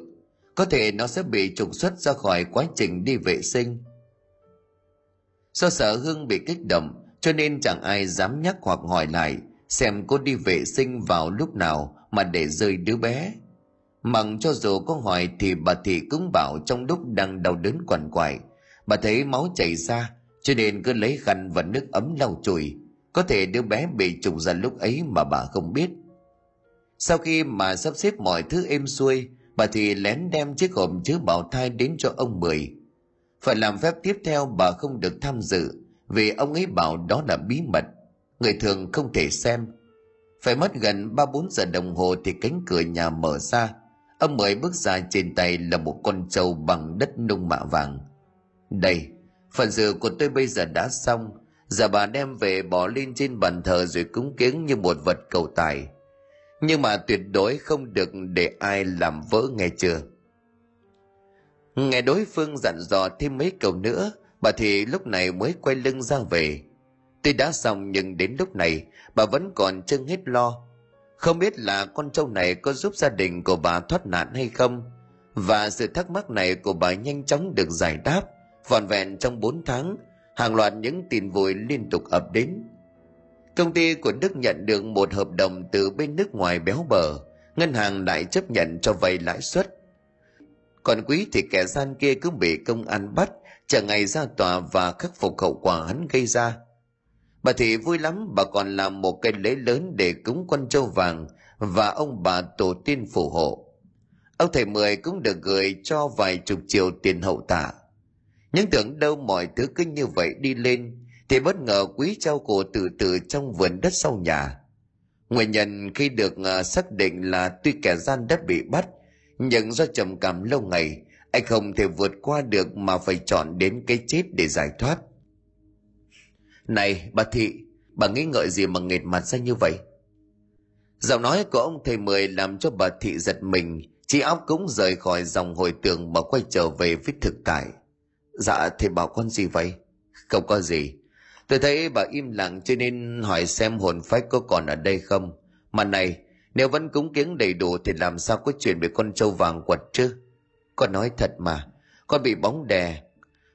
có thể nó sẽ bị trục xuất ra khỏi quá trình đi vệ sinh. Do sợ hương bị kích động, cho nên chẳng ai dám nhắc hoặc hỏi lại xem cô đi vệ sinh vào lúc nào mà để rơi đứa bé. Mặc cho dù có hỏi thì bà thị cũng bảo trong lúc đang đau đớn quằn quại, bà thấy máu chảy ra, cho nên cứ lấy khăn và nước ấm lau chùi. Có thể đứa bé bị trùng ra lúc ấy mà bà không biết. Sau khi mà sắp xếp mọi thứ êm xuôi bà thì lén đem chiếc hộp chứa bảo thai đến cho ông mười. Phải làm phép tiếp theo, bà không được tham dự, vì ông ấy bảo đó là bí mật. Người thường không thể xem. Phải mất gần ba bốn giờ đồng hồ thì cánh cửa nhà mở ra. Ông mười bước ra trên tay là một con trâu bằng đất nung mạ vàng. Đây, phần dự của tôi bây giờ đã xong. Giờ bà đem về bỏ lên trên bàn thờ rồi cúng kiến như một vật cầu tài nhưng mà tuyệt đối không được để ai làm vỡ nghe chưa? Nghe đối phương dặn dò thêm mấy câu nữa, bà thì lúc này mới quay lưng ra về. Tuy đã xong nhưng đến lúc này, bà vẫn còn chân hết lo. Không biết là con trâu này có giúp gia đình của bà thoát nạn hay không? Và sự thắc mắc này của bà nhanh chóng được giải đáp vòn vẹn trong 4 tháng, hàng loạt những tin vui liên tục ập đến công ty của đức nhận được một hợp đồng từ bên nước ngoài béo bở. Ngân hàng lại chấp nhận cho vay lãi suất. Còn quý thì kẻ gian kia cứ bị công an bắt, chờ ngày ra tòa và khắc phục hậu quả hắn gây ra. Bà thị vui lắm, bà còn làm một cái lễ lớn để cúng con trâu vàng và ông bà tổ tiên phù hộ. Ông thầy mười cũng được gửi cho vài chục triệu tiền hậu tạ. Những tưởng đâu mọi thứ cứ như vậy đi lên thì bất ngờ quý trao cổ từ từ trong vườn đất sau nhà. Nguyên nhân khi được ờ, xác định là tuy kẻ gian đã bị bắt, nhưng do trầm cảm lâu ngày, anh không thể vượt qua được mà phải chọn đến cái chết để giải thoát. Này, bà thị, bà nghĩ ngợi gì mà nghệt mặt ra như vậy? Giọng nói của ông thầy mười làm cho bà thị giật mình chị óc cũng rời khỏi dòng hồi tưởng mà quay trở về với thực tại. Dạ thầy bảo con gì vậy? Không có gì tôi thấy bà im lặng cho nên hỏi xem hồn phách có còn ở đây không. Mà này, nếu vẫn cúng kiến đầy đủ thì làm sao có chuyện bị con trâu vàng quật chứ? Con nói thật mà con bị bóng đè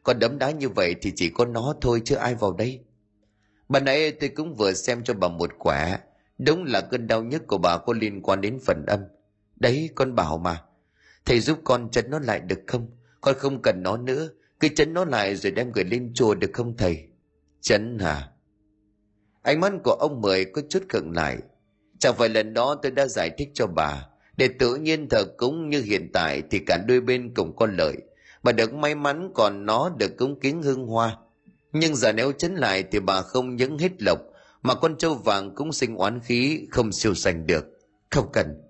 con đấm đá như vậy thì chỉ có nó thôi chứ ai vào đây? Bà nãy tôi cũng vừa xem cho bà một quả, đúng là cơn đau nhất của bà có liên quan đến phần âm. Đấy, con bảo mà, thầy giúp con chấn nó lại được không? Con không cần nó nữa, cứ chấn nó lại rồi đem gửi lên chùa được không thầy? Chấn hả ánh mắt của ông mười có chút khựng lại chẳng phải lần đó tôi đã giải thích cho bà, để tự nhiên thờ cúng như hiện tại thì cả đôi bên cùng có lợi bà được may mắn còn nó được cúng kiến hương hoa nhưng giờ nếu chấn lại thì bà không những hết lộc, mà con trâu vàng cũng sinh oán khí không siêu sanh được Không cần.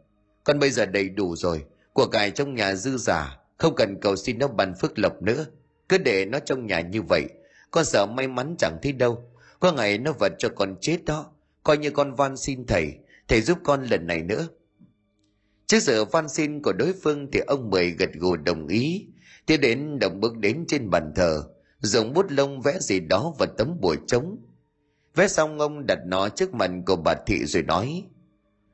Con bây giờ đầy đủ rồi. Của cải trong nhà dư giả. Không cần cầu xin nó ban phước lộc nữa. Cứ để nó trong nhà như vậy. Con sợ may mắn chẳng thấy đâu. Có ngày nó vật cho con chết đó. Coi như con van xin thầy. Thầy giúp con lần này nữa. Trước sự van xin của đối phương thì ông Mười gật gù đồng ý. Tiếp đến động bước đến trên bàn thờ. Dùng bút lông vẽ gì đó vào tấm bùa trống. Vẽ xong ông đặt nó trước mặt của bà Thị rồi nói.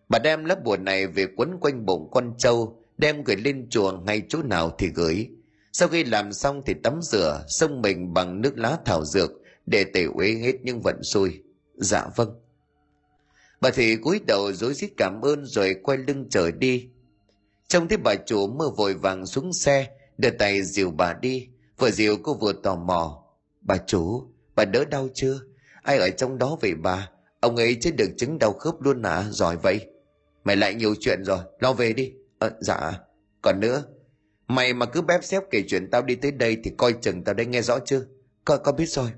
Bà đem lớp bùa này về quấn quanh bụng con trâu, đem gửi lên chùa ngay chỗ nào thì gửi. Sau khi làm xong thì tắm rửa, xông mình bằng nước lá thảo dược để tẩy uế hết những vận xui. Dạ vâng. Bà Thị cúi đầu rối rít cảm ơn rồi quay lưng trở đi. Trông thấy bà chủ mơ vội vàng xuống xe, đưa tay dìu bà đi. Vừa dìu cô vừa tò mò. Bà chủ, bà đỡ đau chưa? Ai ở trong đó vậy bà? Ông ấy chết được chứng đau khớp luôn à? Giỏi vậy. Mày lại nhiều chuyện rồi, lo về đi. Ờ, dạ. Còn nữa, mày mà cứ bép xếp kể chuyện tao đi tới đây thì coi chừng tao đây nghe rõ chưa? Coi, con biết rồi.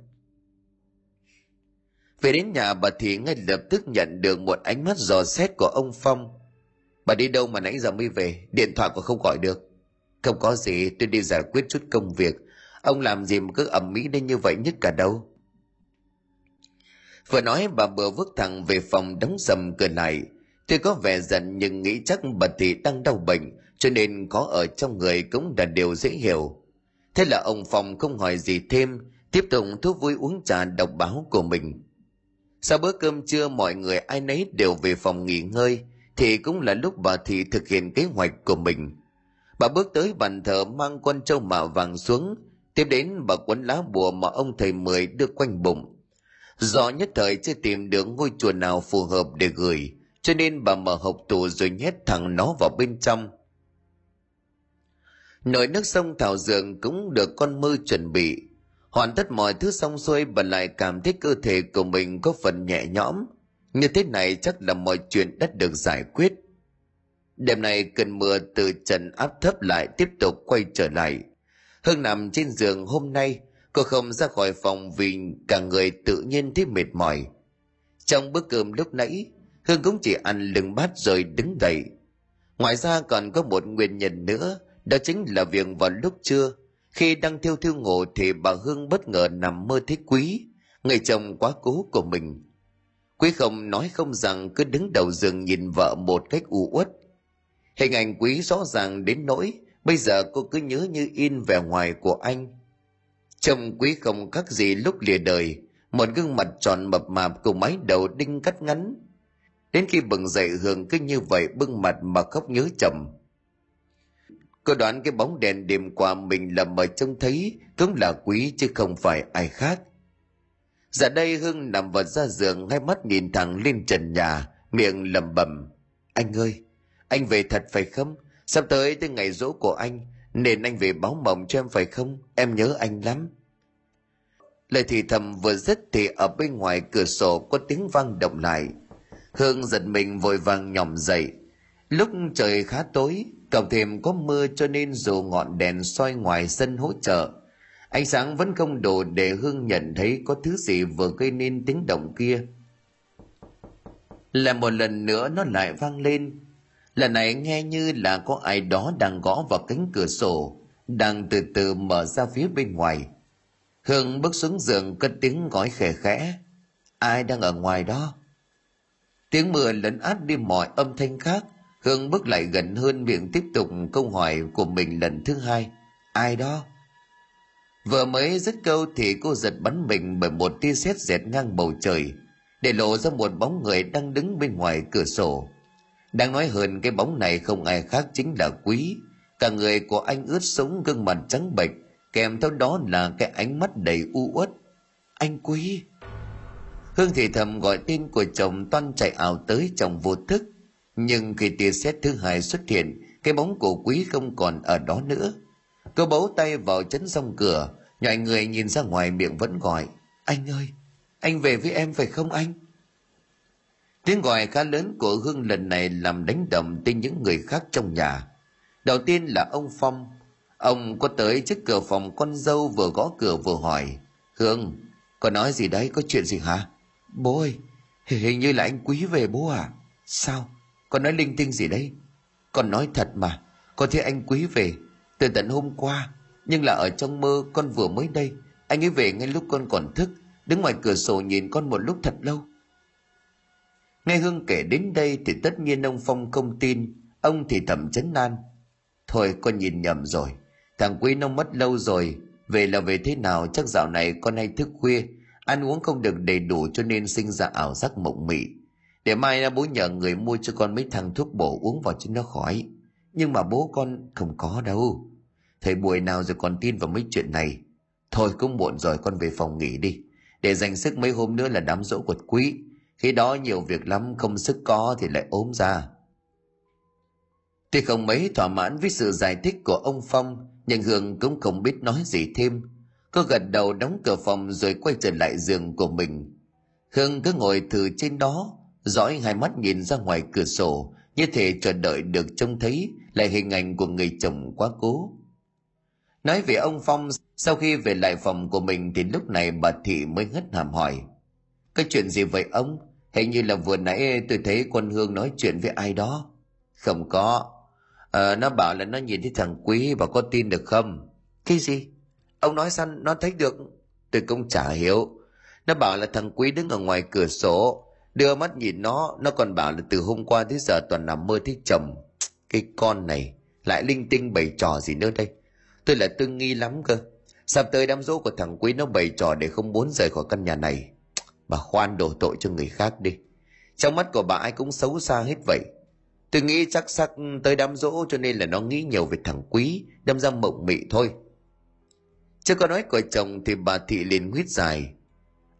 Về đến nhà bà Thị ngay lập tức nhận được một ánh mắt dò xét của ông Phong. Bà đi đâu mà nãy giờ mới về, điện thoại còn không gọi được. Không có gì, tôi đi giải quyết chút công việc. Ông làm gì mà cứ ẩm mỹ đến như vậy nhất cả đâu. Vừa nói bà vừa bước thẳng về phòng đóng sầm cửa lại. Tôi có vẻ giận nhưng nghĩ chắc bà Thị đang đau bệnh, cho nên có ở trong người cũng là điều dễ hiểu. Thế là ông Phong không hỏi gì thêm, tiếp tục thú vui uống trà đọc báo của mình. Sau bữa cơm trưa mọi người ai nấy đều về phòng nghỉ ngơi, thì cũng là lúc bà Thị thực hiện kế hoạch của mình. Bà bước tới bàn thờ mang con trâu mạ vàng xuống, tiếp đến bà quấn lá bùa mà ông thầy mười đưa quanh bụng. Do nhất thời chưa tìm được ngôi chùa nào phù hợp để gửi, cho nên bà mở hộp tủ rồi nhét thẳng nó vào bên trong. Nồi nước sông thảo dược cũng được con mơ chuẩn bị. Hoàn tất mọi thứ xong xuôi bà lại cảm thấy cơ thể của mình có phần nhẹ nhõm. Như thế này chắc là mọi chuyện đã được giải quyết. Đêm nay cơn mưa từ trần áp thấp lại tiếp tục quay trở lại. Hương nằm trên giường hôm nay, cô không ra khỏi phòng vì cả người tự nhiên thấy mệt mỏi. Trong bữa cơm lúc nãy, Hương cũng chỉ ăn lưng bát rồi đứng dậy. Ngoài ra còn có một nguyên nhân nữa, đó chính là việc vào lúc trưa, khi đang thiêu thiêu ngủ thì bà Hương bất ngờ nằm mơ thấy Quý, người chồng quá cố của mình. Quý không nói không rằng cứ đứng đầu giường nhìn vợ một cách u uất. Hình ảnh Quý rõ ràng đến nỗi, bây giờ cô cứ nhớ như in vẻ ngoài của anh. Chồng Quý không khác gì lúc lìa đời, một gương mặt tròn mập mạp cùng mái đầu đinh cắt ngắn, Đến khi bừng dậy Hương cứ như vậy bưng mặt mà khóc nhớ chồng. Cô đoán cái bóng đèn đêm qua mình là mờ trông thấy cũng là quý chứ không phải ai khác. Dạ đây Hương nằm vật ra giường hai mắt nhìn thẳng lên trần nhà, miệng lầm bầm. Anh ơi, anh về thật phải không? Sắp tới tới ngày rỗ của anh, nên anh về báo mộng cho em phải không? Em nhớ anh lắm. Lời thì thầm vừa dứt thì ở bên ngoài cửa sổ có tiếng vang động lại – Hương giật mình vội vàng nhỏm dậy. Lúc trời khá tối, cộng thêm có mưa cho nên dù ngọn đèn soi ngoài sân hỗ trợ, ánh sáng vẫn không đủ để Hương nhận thấy có thứ gì vừa gây nên tiếng động kia. Là một lần nữa nó lại vang lên. Lần này nghe như là có ai đó đang gõ vào cánh cửa sổ, đang từ từ mở ra phía bên ngoài. Hương bước xuống giường cất tiếng gói khẽ khẽ. Ai đang ở ngoài đó? Tiếng mưa lấn át đi mọi âm thanh khác. Hương bước lại gần hơn miệng tiếp tục câu hỏi của mình lần thứ hai. Ai đó? Vừa mới dứt câu thì cô giật bắn mình bởi một tia sét dẹt ngang bầu trời, để lộ ra một bóng người đang đứng bên ngoài cửa sổ. Đang nói hơn cái bóng này không ai khác chính là Quý. Cả người của anh ướt sũng gương mặt trắng bệch, kèm theo đó là cái ánh mắt đầy u uất. Anh Quý! Hương thì thầm gọi tên của chồng toan chạy ảo tới chồng vô thức. Nhưng khi tia sét thứ hai xuất hiện, cái bóng của quý không còn ở đó nữa. Cô bấu tay vào chấn song cửa, nhảy người nhìn ra ngoài miệng vẫn gọi. Anh ơi, anh về với em phải không anh? Tiếng gọi khá lớn của Hương lần này làm đánh động tin những người khác trong nhà. Đầu tiên là ông Phong. Ông có tới trước cửa phòng con dâu vừa gõ cửa vừa hỏi. Hương, có nói gì đấy, có chuyện gì hả? Bố ơi, hình như là anh Quý về bố à? Sao? Con nói linh tinh gì đấy? Con nói thật mà, con thấy anh quý về từ tận hôm qua, nhưng là ở trong mơ con vừa mới đây, anh ấy về ngay lúc con còn thức, đứng ngoài cửa sổ nhìn con một lúc thật lâu. Nghe Hương kể đến đây thì tất nhiên ông Phong không tin, ông thì thầm chấn nan. Thôi con nhìn nhầm rồi, thằng Quý nó mất lâu rồi, về là về thế nào chắc dạo này con hay thức khuya, ăn uống không được đầy đủ cho nên sinh ra ảo giác mộng mị. Để mai bố nhờ người mua cho con mấy thằng thuốc bổ uống vào cho nó khỏi. Nhưng mà bố con không có đâu. Thầy buổi nào rồi còn tin vào mấy chuyện này. Thôi cũng muộn rồi con về phòng nghỉ đi. Để dành sức mấy hôm nữa là đám dỗ quật quý. Khi đó nhiều việc lắm không sức có thì lại ốm ra. Tuy không mấy thỏa mãn với sự giải thích của ông Phong, nhưng Hương cũng không biết nói gì thêm. Cô gật đầu đóng cửa phòng rồi quay trở lại giường của mình. Hương cứ ngồi thử trên đó, dõi hai mắt nhìn ra ngoài cửa sổ, như thể chờ đợi được trông thấy lại hình ảnh của người chồng quá cố. Nói về ông Phong, sau khi về lại phòng của mình thì lúc này bà Thị mới ngất hàm hỏi. Cái chuyện gì vậy ông? Hình như là vừa nãy tôi thấy quân Hương nói chuyện với ai đó. Không có. À, nó bảo là nó nhìn thấy thằng Quý và có tin được không? Cái gì? Ông nói sao nó thấy được? Tôi cũng chả hiểu. Nó bảo là thằng Quý đứng ở ngoài cửa sổ, đưa mắt nhìn nó, nó còn bảo là từ hôm qua tới giờ toàn nằm mơ thấy chồng. Cái con này, lại linh tinh bày trò gì nữa đây? Tôi là tương nghi lắm cơ. Sắp tới đám dỗ của thằng Quý nó bày trò để không muốn rời khỏi căn nhà này. Bà khoan đổ tội cho người khác đi. Trong mắt của bà ai cũng xấu xa hết vậy. Tôi nghĩ chắc sắc tới đám dỗ cho nên là nó nghĩ nhiều về thằng Quý, đâm ra mộng mị thôi. Chưa có nói của chồng thì bà Thị liền huyết dài.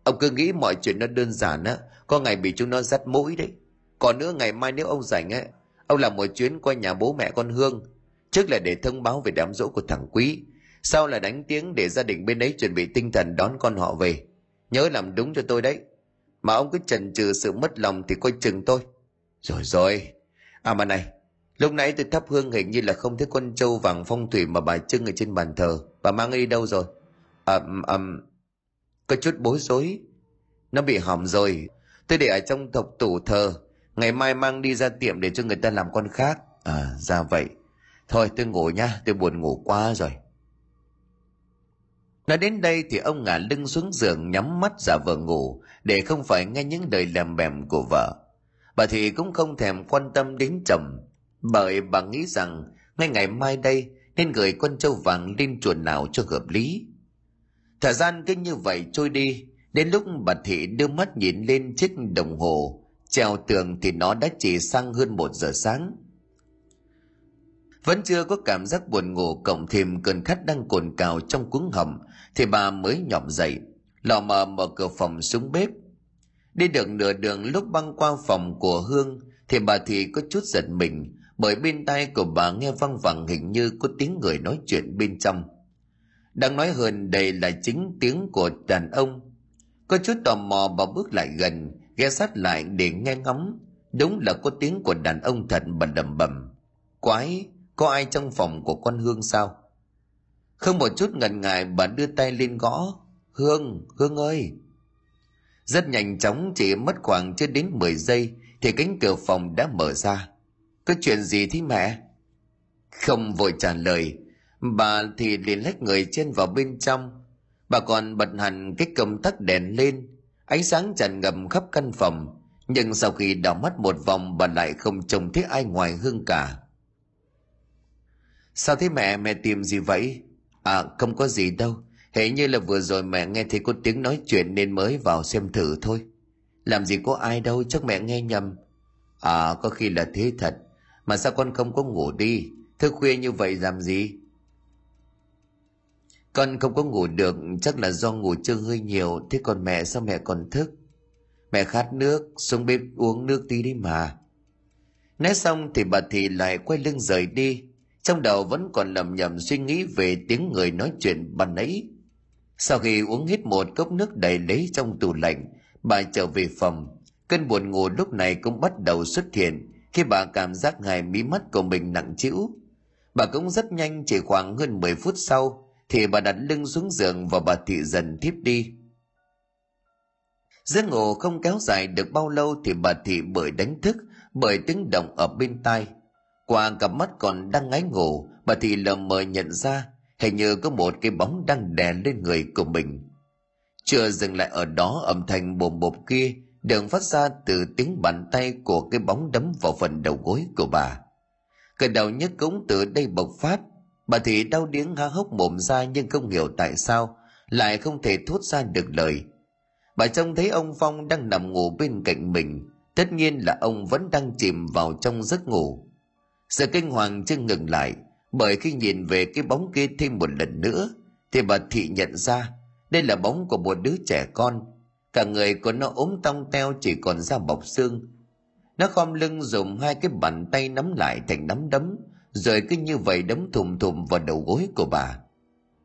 Ông cứ nghĩ mọi chuyện nó đơn giản á, có ngày bị chúng nó dắt mũi đấy. Còn nữa ngày mai nếu ông rảnh ấy, ông làm một chuyến qua nhà bố mẹ con Hương. Trước là để thông báo về đám dỗ của thằng Quý. Sau là đánh tiếng để gia đình bên ấy chuẩn bị tinh thần đón con họ về. Nhớ làm đúng cho tôi đấy. Mà ông cứ chần chừ sự mất lòng thì coi chừng tôi. Rồi rồi. À mà này, lúc nãy tôi thắp hương hình như là không thấy con trâu vàng phong thủy mà bà trưng ở trên bàn thờ. Bà mang đi đâu rồi? À, à, có chút bối rối. Nó bị hỏng rồi. Tôi để ở trong thộc tủ thờ. Ngày mai mang đi ra tiệm để cho người ta làm con khác. À, ra vậy. Thôi tôi ngủ nha, tôi buồn ngủ quá rồi. Nói đến đây thì ông ngả lưng xuống giường nhắm mắt giả vờ ngủ để không phải nghe những lời làm bèm của vợ. Bà thì cũng không thèm quan tâm đến chồng bởi bà nghĩ rằng ngay ngày mai đây nên gửi con trâu vàng lên chuồn nào cho hợp lý. Thời gian cứ như vậy trôi đi, đến lúc bà Thị đưa mắt nhìn lên chiếc đồng hồ, treo tường thì nó đã chỉ sang hơn một giờ sáng. Vẫn chưa có cảm giác buồn ngủ cộng thêm cơn khát đang cồn cào trong cuống hầm thì bà mới nhỏm dậy, lò mờ mở cửa phòng xuống bếp. Đi được nửa đường lúc băng qua phòng của Hương thì bà Thị có chút giật mình bởi bên tai của bà nghe văng vẳng hình như có tiếng người nói chuyện bên trong. Đang nói hơn đây là chính tiếng của đàn ông. Có chút tò mò bà bước lại gần, ghé sát lại để nghe ngóng. Đúng là có tiếng của đàn ông thật bần đầm bầm. Quái, có ai trong phòng của con Hương sao? Không một chút ngần ngại bà đưa tay lên gõ. Hương, Hương ơi! Rất nhanh chóng chỉ mất khoảng chưa đến 10 giây thì cánh cửa phòng đã mở ra. Có chuyện gì thế mẹ? Không vội trả lời, bà thì liền lách người trên vào bên trong. Bà còn bật hẳn cái công tắc đèn lên, ánh sáng tràn ngầm khắp căn phòng. Nhưng sau khi đảo mắt một vòng bà lại không trông thấy ai ngoài Hương cả. Sao thế mẹ, mẹ tìm gì vậy? À, không có gì đâu. Hệ như là vừa rồi mẹ nghe thấy có tiếng nói chuyện nên mới vào xem thử thôi. Làm gì có ai đâu, chắc mẹ nghe nhầm. À, có khi là thế thật. Mà sao con không có ngủ đi? Thức khuya như vậy làm gì? Con không có ngủ được, chắc là do ngủ chưa hơi nhiều. Thế còn mẹ sao mẹ còn thức? Mẹ khát nước, xuống bếp uống nước tí đi mà. Nói xong thì bà Thị lại quay lưng rời đi trong đầu vẫn còn lầm nhầm suy nghĩ về tiếng người nói chuyện ban nãy sau khi uống hết một cốc nước đầy lấy trong tủ lạnh bà trở về phòng cơn buồn ngủ lúc này cũng bắt đầu xuất hiện khi bà cảm giác hai mí mắt của mình nặng trĩu bà cũng rất nhanh chỉ khoảng hơn 10 phút sau thì bà đặt lưng xuống giường và bà thị dần thiếp đi. Giấc ngủ không kéo dài được bao lâu thì bà thị bởi đánh thức, bởi tiếng động ở bên tai. Qua cặp mắt còn đang ngáy ngủ, bà thị lờ mờ nhận ra hình như có một cái bóng đang đè lên người của mình. Chưa dừng lại ở đó, âm thanh bồm bộp kia đường phát ra từ tiếng bàn tay của cái bóng đấm vào phần đầu gối của bà. Cơn đau nhất cũng từ đây bộc phát bà thị đau điếng há hốc mồm ra nhưng không hiểu tại sao, lại không thể thốt ra được lời. Bà trông thấy ông phong đang nằm ngủ bên cạnh mình, tất nhiên là ông vẫn đang chìm vào trong giấc ngủ. Sự kinh hoàng chưa ngừng lại, bởi khi nhìn về cái bóng kia thêm một lần nữa, thì bà thị nhận ra đây là bóng của một đứa trẻ con. Cả người của nó ốm tong teo chỉ còn da bọc xương. Nó khom lưng dùng hai cái bàn tay nắm lại thành nắm đấm rồi cứ như vậy đấm thùm thùm vào đầu gối của bà.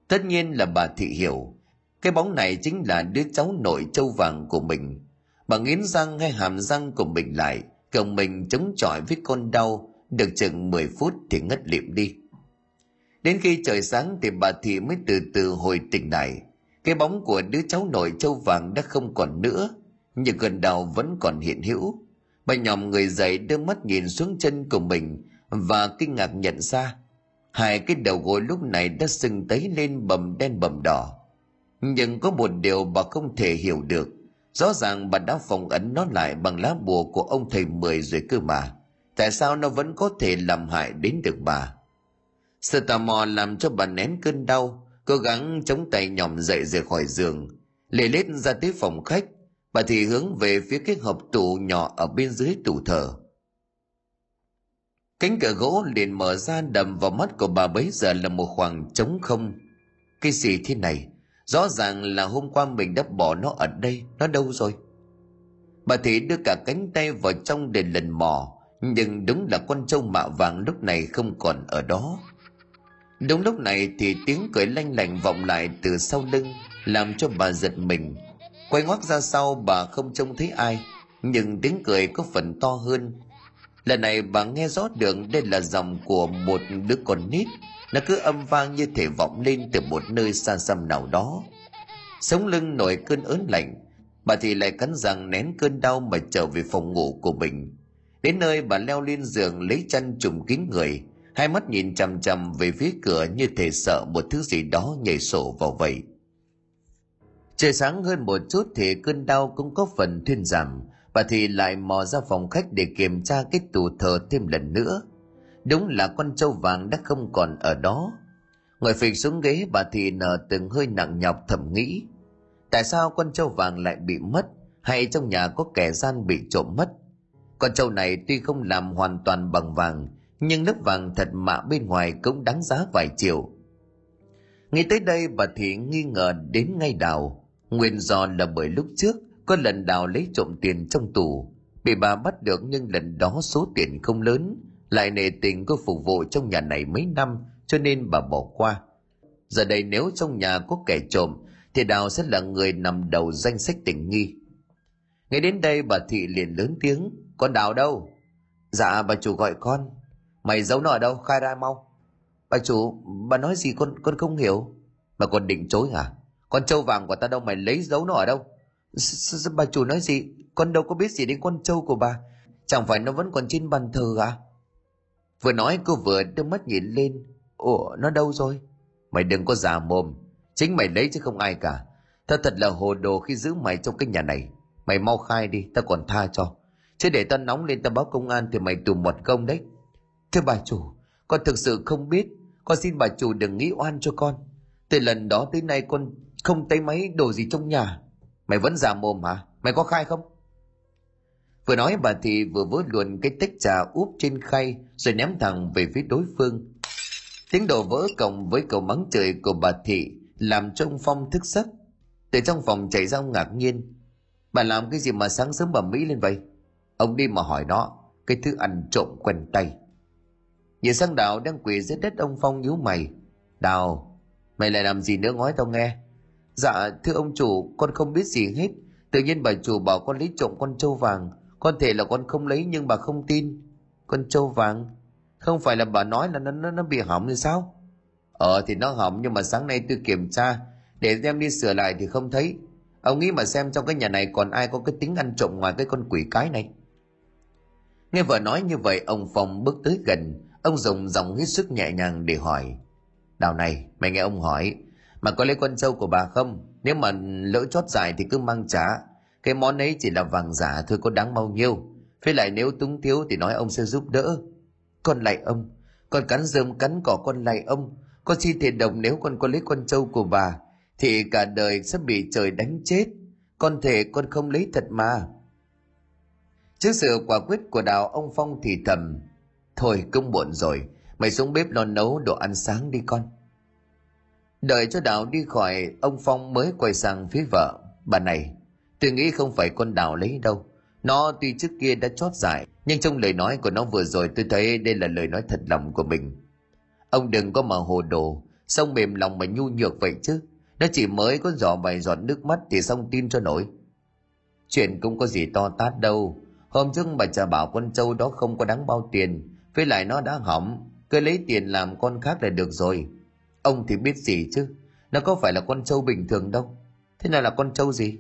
Tất nhiên là bà thị hiểu, cái bóng này chính là đứa cháu nội châu vàng của mình. Bà nghiến răng hay hàm răng của mình lại còng mình chống chọi với con đau, được chừng 10 phút thì ngất lịm đi. Đến khi trời sáng thì bà thị mới từ từ hồi tỉnh lại. Cái bóng của đứa cháu nội châu vàng đã không còn nữa, nhưng cơn đau vẫn còn hiện hữu. Bà nhòm người dậy đưa mắt nhìn xuống chân của mình và kinh ngạc nhận ra, hai cái đầu gối lúc này đã sưng tấy lên bầm đen bầm đỏ. Nhưng có một điều bà không thể hiểu được. Rõ ràng bà đã phòng ấn nó lại bằng lá bùa của ông thầy mười rồi cơ mà. Tại sao nó vẫn có thể làm hại đến được bà? Sự tò mò làm cho bà nén cơn đau, cố gắng chống tay nhòm dậy rời khỏi giường. Lê lết ra tới phòng khách, bà thì hướng về phía cái hộp tủ nhỏ ở bên dưới tủ thờ cánh cửa gỗ liền mở ra đầm vào mắt của bà bấy giờ là một khoảng trống không. Cái gì thế này? Rõ ràng là hôm qua mình đã bỏ nó ở đây, nó đâu rồi? Bà thị đưa cả cánh tay vào trong để lần mò, nhưng đúng là con trâu mạ vàng lúc này không còn ở đó. Đúng lúc này thì tiếng cười lanh lành vọng lại từ sau lưng, làm cho bà giật mình. Quay ngoắt ra sau, bà không trông thấy ai, nhưng tiếng cười có phần to hơn lần này bà nghe rõ được đây là giọng của một đứa con nít. Nó cứ âm vang như thể vọng lên từ một nơi xa xăm nào đó. Sống lưng nổi cơn ớn lạnh, bà thì lại cắn răng nén cơn đau mà trở về phòng ngủ của mình. Đến nơi bà leo lên giường lấy chăn trùm kín người, hai mắt nhìn chằm chằm về phía cửa như thể sợ một thứ gì đó nhảy sổ vào vậy trời sáng hơn một chút thì cơn đau cũng có phần thuyên giảm bà thì lại mò ra phòng khách để kiểm tra cái tủ thờ thêm lần nữa. Đúng là con trâu vàng đã không còn ở đó. Ngồi phịch xuống ghế, bà thì nở từng hơi nặng nhọc thầm nghĩ. Tại sao con trâu vàng lại bị mất, hay trong nhà có kẻ gian bị trộm mất? Con trâu này tuy không làm hoàn toàn bằng vàng, nhưng lớp vàng thật mạ bên ngoài cũng đáng giá vài triệu. Nghĩ tới đây, bà thị nghi ngờ đến ngay đào. Nguyên do là bởi lúc trước có lần đào lấy trộm tiền trong tủ bị bà bắt được nhưng lần đó số tiền không lớn, lại nề tình cô phục vụ trong nhà này mấy năm, cho nên bà bỏ qua. Giờ đây nếu trong nhà có kẻ trộm, thì đào sẽ là người nằm đầu danh sách tình nghi. Ngay đến đây bà thị liền lớn tiếng, con đào đâu? Dạ bà chủ gọi con. Mày giấu nó ở đâu? Khai ra mau. Bà chủ, bà nói gì con con không hiểu. Mà con định chối hả? Con trâu vàng của ta đâu, mày lấy giấu nó ở đâu? Bà chủ nói gì? Con đâu có biết gì đến con trâu của bà. Chẳng phải nó vẫn còn trên bàn thờ à? Vừa nói, cô vừa đưa mắt nhìn lên. Ủa, nó đâu rồi? Mày đừng có già mồm. Chính mày lấy chứ không ai cả. Ta thật là hồ đồ khi giữ mày trong cái nhà này. Mày mau khai đi ta còn tha cho. Chứ để ta nóng lên ta báo công an thì mày tù một công đấy. Thưa bà chủ, con thực sự không biết. Con xin bà chủ đừng nghĩ oan cho con. Từ lần đó tới nay con không thấy máy đồ gì trong nhà mày vẫn già mồm hả? Mày có khai không? Vừa nói, bà thì vừa vớ luồn cái tách trà úp trên khay, rồi ném thẳng về phía đối phương. Tiếng đổ vỡ cộng với cầu mắng trời của bà thị làm cho ông phong thức giấc. Từ trong phòng chạy ra ông ngạc nhiên. Bà làm cái gì mà sáng sớm bà mỹ lên vậy? Ông đi mà hỏi nó, cái thứ ăn trộm quen tay. Nhìn sang đào đang quỳ dưới đất ông phong nhíu mày. Đào, mày lại làm gì nữa nói tao nghe? Dạ thưa ông chủ con không biết gì hết. Tự nhiên bà chủ bảo con lấy trộm con trâu vàng. Con thể là con không lấy nhưng bà không tin. Con trâu vàng? Không phải là bà nói là nó nó, nó bị hỏng như sao? Ờ thì nó hỏng nhưng mà sáng nay tôi kiểm tra. Để đem đi sửa lại thì không thấy. Ông nghĩ mà xem trong cái nhà này còn ai có cái tính ăn trộm ngoài cái con quỷ cái này. Nghe vợ nói như vậy ông phong bước tới gần. Ông dùng giọng hít sức nhẹ nhàng để hỏi. Đào này mày nghe ông hỏi mà có lấy con trâu của bà không? Nếu mà lỡ chót dài thì cứ mang trả. Cái món ấy chỉ là vàng giả thôi có đáng bao nhiêu. Với lại nếu túng thiếu thì nói ông sẽ giúp đỡ. Con lại ông, con cắn rơm cắn cỏ con lại ông. Con xin thề đồng nếu con có lấy con trâu của bà, thì cả đời sẽ bị trời đánh chết. Con thề con không lấy thật mà. Trước sự quả quyết của đào ông phong thì thầm, thôi, cũng muộn rồi. Mày xuống bếp lo nấu đồ ăn sáng đi con đợi cho đào đi khỏi, ông phong mới quay sang phía vợ. Bà này, tôi nghĩ không phải con đào lấy đâu. Nó tuy trước kia đã chót giải nhưng trong lời nói của nó vừa rồi tôi thấy đây là lời nói thật lòng của mình. Ông đừng có mà hồ đồ xong mềm lòng mà nhu nhược vậy chứ? Nó chỉ mới có giỏ vài giọt nước mắt thì xong tin cho nổi. Chuyện cũng có gì to tát đâu. Hôm trước bà trả bảo con trâu đó không có đáng bao tiền, với lại nó đã hỏng. Cứ lấy tiền làm con khác là được rồi ông thì biết gì chứ? Nó có phải là con trâu bình thường đâu. Thế nào là con trâu gì?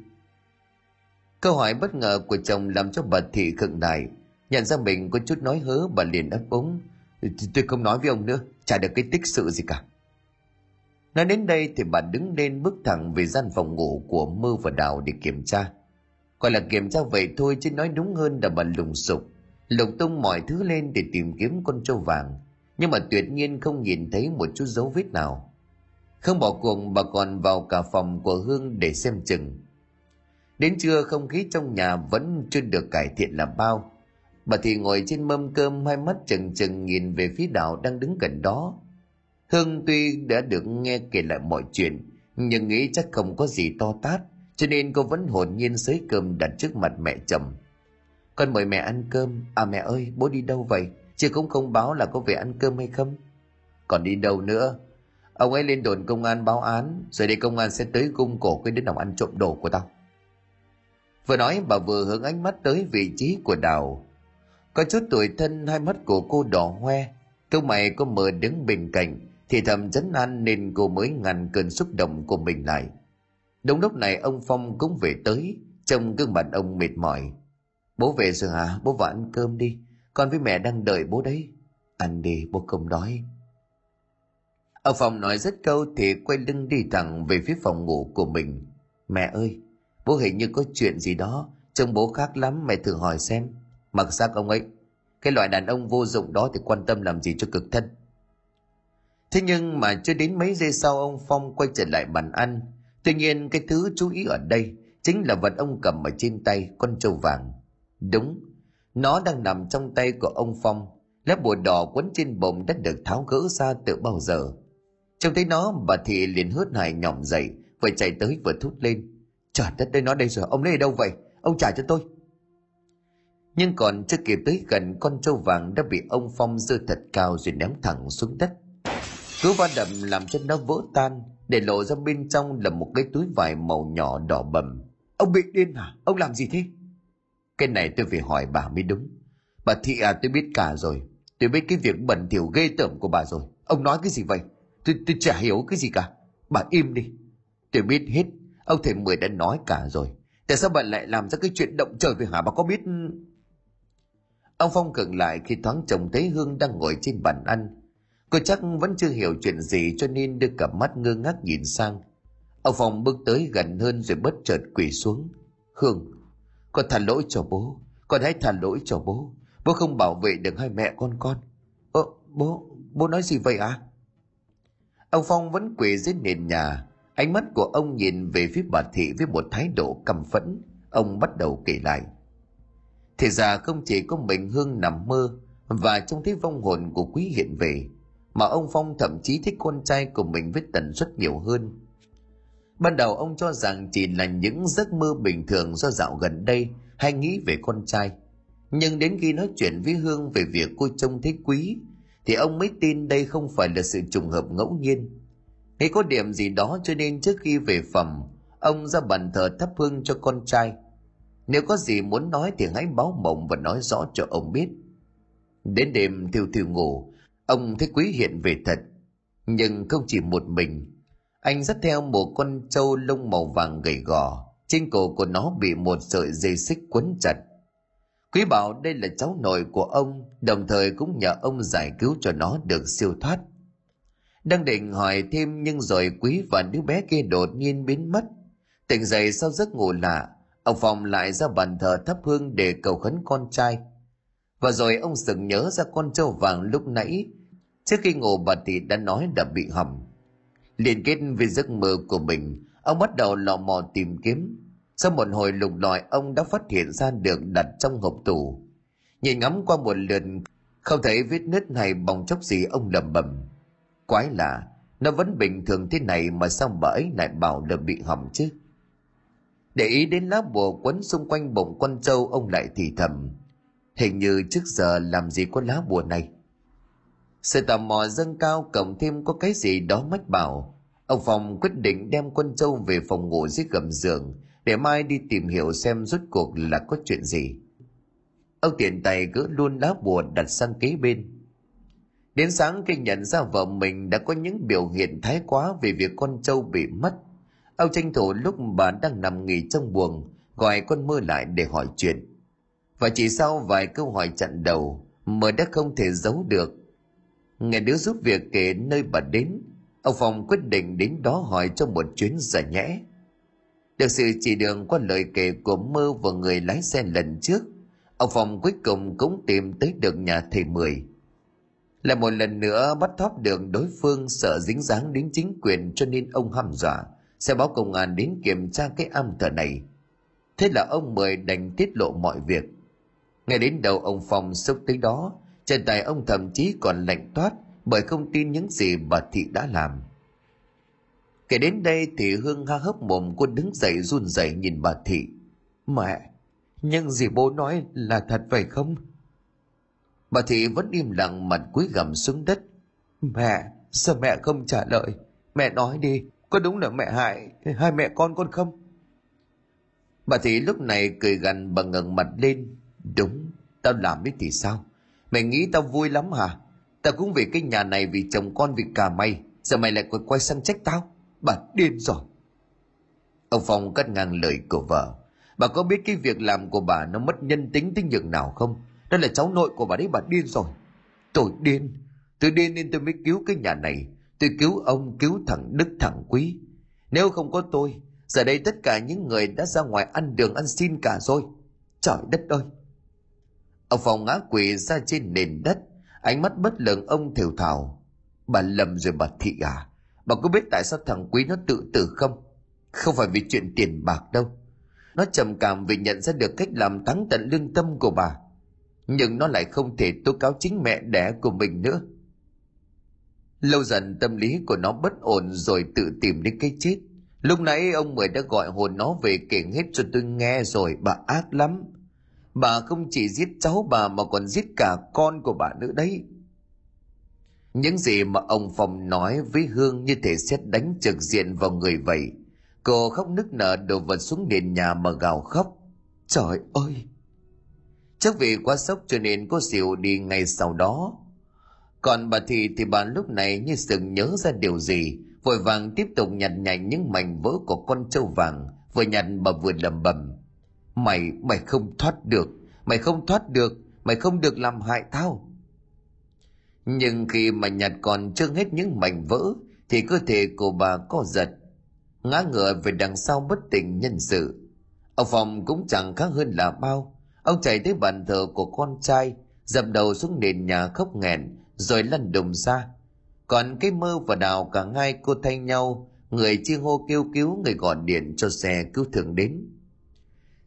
Câu hỏi bất ngờ của chồng làm cho bà thị khựng lại. Nhận ra mình có chút nói hớ, bà liền ấp úng. Tôi không nói với ông nữa, chả được cái tích sự gì cả. Nói đến đây thì bà đứng lên bước thẳng về gian phòng ngủ của mơ và đào để kiểm tra. Gọi là kiểm tra vậy thôi chứ nói đúng hơn là bà lùng sục. Lục tung mọi thứ lên để tìm kiếm con trâu vàng nhưng mà tuyệt nhiên không nhìn thấy một chút dấu vết nào. Không bỏ cuộc bà còn vào cả phòng của hương để xem chừng. Đến trưa, không khí trong nhà vẫn chưa được cải thiện là bao. Bà thì ngồi trên mâm cơm, hai mắt chừng chừng nhìn về phía đạo đang đứng gần đó. Hương tuy đã được nghe kể lại mọi chuyện, nhưng nghĩ chắc không có gì to tát, cho nên cô vẫn hồn nhiên xới cơm đặt trước mặt mẹ chồng. Con mời mẹ ăn cơm. À mẹ ơi, bố đi đâu vậy? Chứ cũng không báo là có về ăn cơm hay không. Còn đi đâu nữa? Ông ấy lên đồn công an báo án, rồi đây công an sẽ tới cung cổ cái đứa nào ăn trộm đồ của tao. Vừa nói, bà vừa hướng ánh mắt tới vị trí của đào. Có chút tuổi thân, hai mắt của cô đỏ hoe. Câu mày có mờ đứng bên cạnh, thì thầm chấn an nên cô mới ngăn cơn xúc động của mình lại. Đúng lúc này, ông phong cũng về tới, trông gương mặt ông mệt mỏi. Bố về rồi hả? Bố vào ăn cơm đi con với mẹ đang đợi bố đấy. Ăn đi, bố không đói ở phòng nói rất câu thì quay lưng đi thẳng về phía phòng ngủ của mình. Mẹ ơi, bố hình như có chuyện gì đó, trông bố khác lắm, mẹ thử hỏi xem. Mặc xác ông ấy, cái loại đàn ông vô dụng đó thì quan tâm làm gì cho cực thân. Thế nhưng mà chưa đến mấy giây sau, ông phong quay trở lại bàn ăn. Tuy nhiên cái thứ chú ý ở đây chính là vật ông cầm ở trên tay, con trâu vàng. Đúng nó đang nằm trong tay của ông phong. Lá bùa đỏ quấn trên bụng đã được tháo gỡ ra từ bao giờ. Trông thấy nó, bà thị liền hớt hải nhỏm dậy, vừa chạy tới vừa thút lên. Trời đất đây nó đây rồi, ông lấy ở đâu vậy? Ông trả cho tôi. Nhưng còn chưa kịp tới gần, con trâu vàng đã bị ông phong rơi thật cao rồi ném thẳng xuống đất. Cú va đậm làm cho nó vỡ tan, để lộ ra bên trong là một cái túi vải màu nhỏ đỏ bầm. Ông bị điên à? ông làm gì thế? Cái này tôi phải hỏi bà mới đúng. Bà thị à tôi biết cả rồi. Tôi biết cái việc bẩn thỉu ghê tởm của bà rồi. Ông nói cái gì vậy? Tôi tôi chả hiểu cái gì cả. Bà im đi. Tôi biết hết. Ông thầy mười đã nói cả rồi. Tại sao bà lại làm ra cái chuyện động trời với hả? Bà có biết? Ông phong khựng lại khi thoáng chồng thấy hương đang ngồi trên bàn ăn. Cô chắc vẫn chưa hiểu chuyện gì cho nên đưa cặp mắt ngơ ngác nhìn sang. Ông phong bước tới gần hơn rồi bất chợt quỳ xuống. Hương con thả lỗi cho bố. Con hãy thả lỗi cho bố. Bố không bảo vệ được hai mẹ con con. Ơ, bố bố nói gì vậy à ông phong vẫn quỳ dưới nền nhà. Ánh mắt của ông nhìn về phía bà thị với một thái độ căm phẫn. Ông bắt đầu kể lại. Thì ra không chỉ có mình hương nằm mơ và trông thấy vong hồn của quý hiện về, mà ông phong thậm chí thích con trai của mình với tần suất nhiều hơn ban đầu ông cho rằng chỉ là những giấc mơ bình thường do dạo gần đây hay nghĩ về con trai. Nhưng đến khi nói chuyện với hương về việc cô trông thấy quý, thì ông mới tin đây không phải là sự trùng hợp ngẫu nhiên. Nghĩ có điểm gì đó cho nên trước khi về phòng, ông ra bàn thờ thắp hương cho con trai. Nếu có gì muốn nói thì hãy báo mộng và nói rõ cho ông biết. Đến đêm thiêu thiêu ngủ, ông thấy quý hiện về thật. Nhưng không chỉ một mình anh dắt theo một con trâu lông màu vàng gầy gò trên cổ của nó bị một sợi dây xích quấn chặt Quý bảo đây là cháu nội của ông, đồng thời cũng nhờ ông giải cứu cho nó được siêu thoát. Đang định hỏi thêm nhưng rồi Quý và đứa bé kia đột nhiên biến mất. Tỉnh dậy sau giấc ngủ lạ, ông Phong lại ra bàn thờ thắp hương để cầu khấn con trai. Và rồi ông sừng nhớ ra con trâu vàng lúc nãy, trước khi ngủ bà thị đã nói đã bị hỏng. Liên kết với giấc mơ của mình, ông bắt đầu lò mò tìm kiếm. Sau một hồi lục lọi, ông đã phát hiện ra được đặt trong hộp tủ. Nhìn ngắm qua một lượt, không thấy vết nứt này bong chốc gì ông lầm bầm. Quái lạ, nó vẫn bình thường thế này mà sao bà ấy lại bảo là bị hỏng chứ? Để ý đến lá bùa quấn xung quanh bụng con trâu ông lại thì thầm. Hình như trước giờ làm gì có lá bùa này. Sự tò mò dâng cao cộng thêm có cái gì đó mách bảo. Ông Phong quyết định đem quân châu về phòng ngủ dưới gầm giường để mai đi tìm hiểu xem rốt cuộc là có chuyện gì. Ông tiện tay gỡ luôn lá bùa đặt sang kế bên. Đến sáng khi nhận ra vợ mình đã có những biểu hiện thái quá về việc con trâu bị mất, ông tranh thủ lúc bà đang nằm nghỉ trong buồng, gọi con mơ lại để hỏi chuyện. Và chỉ sau vài câu hỏi chặn đầu, mơ đã không thể giấu được. Nghe đứa giúp việc kể nơi bà đến, ông Phong quyết định đến đó hỏi cho một chuyến giải nhẽ. Được sự chỉ đường qua lời kể của mơ và người lái xe lần trước, ông Phong cuối cùng cũng tìm tới được nhà thầy Mười. Lại một lần nữa bắt thóp được đối phương sợ dính dáng đến chính quyền cho nên ông hăm dọa sẽ báo công an đến kiểm tra cái am thờ này. Thế là ông Mười đành tiết lộ mọi việc. Ngay đến đầu ông Phong xúc tới đó, trên tay ông thậm chí còn lạnh toát bởi không tin những gì bà Thị đã làm. Kể đến đây thì Hương ha hấp mồm cô đứng dậy run rẩy nhìn bà Thị. Mẹ, nhưng gì bố nói là thật vậy không? Bà Thị vẫn im lặng mặt cúi gằm xuống đất. Mẹ, sao mẹ không trả lời? Mẹ nói đi, có đúng là mẹ hại hai mẹ con con không? Bà Thị lúc này cười gằn bằng ngẩng mặt lên. Đúng, tao làm đấy thì sao? Mày nghĩ tao vui lắm hả? Tao cũng vì cái nhà này vì chồng con vì cả mày. Giờ mày lại quay quay sang trách tao. Bà điên rồi. Ông Phong cắt ngang lời của vợ. Bà có biết cái việc làm của bà nó mất nhân tính tính nhường nào không? Đó là cháu nội của bà đấy bà điên rồi. Tôi điên. Tôi điên nên tôi mới cứu cái nhà này. Tôi cứu ông, cứu thằng Đức thằng Quý. Nếu không có tôi, giờ đây tất cả những người đã ra ngoài ăn đường ăn xin cả rồi. Trời đất ơi! Ông Phong ngã quỵ ra trên nền đất, ánh mắt bất lực ông thều thào. Bà lầm rồi bà thị à? Bà có biết tại sao thằng Quý nó tự tử không? Không phải vì chuyện tiền bạc đâu. Nó trầm cảm vì nhận ra được cách làm thắng tận lương tâm của bà nhưng nó lại không thể tố cáo chính mẹ đẻ của mình nữa lâu dần tâm lý của nó bất ổn rồi tự tìm đến cái chết lúc nãy ông mười đã gọi hồn nó về kể hết cho tôi nghe rồi bà ác lắm bà không chỉ giết cháu bà mà còn giết cả con của bà nữa đấy những gì mà ông phòng nói với hương như thể xét đánh trực diện vào người vậy cô khóc nức nở đổ vật xuống nền nhà mà gào khóc trời ơi Chắc vì quá sốc cho nên cô xỉu đi ngay sau đó. Còn bà thì thì bà lúc này như sừng nhớ ra điều gì, vội vàng tiếp tục nhặt nhạnh những mảnh vỡ của con trâu vàng, vừa nhặt bà vừa lầm bầm. Mày, mày không thoát được, mày không thoát được, mày không được làm hại tao. Nhưng khi mà nhặt còn chưa hết những mảnh vỡ, thì cơ thể của bà co giật, ngã ngựa về đằng sau bất tỉnh nhân sự. Ông phòng cũng chẳng khác hơn là bao, Ông chạy tới bàn thờ của con trai, dập đầu xuống nền nhà khóc nghẹn, rồi lăn đùng ra. Còn cái mơ và đào cả hai cô thay nhau, người chi hô kêu cứu người gọi điện cho xe cứu thương đến.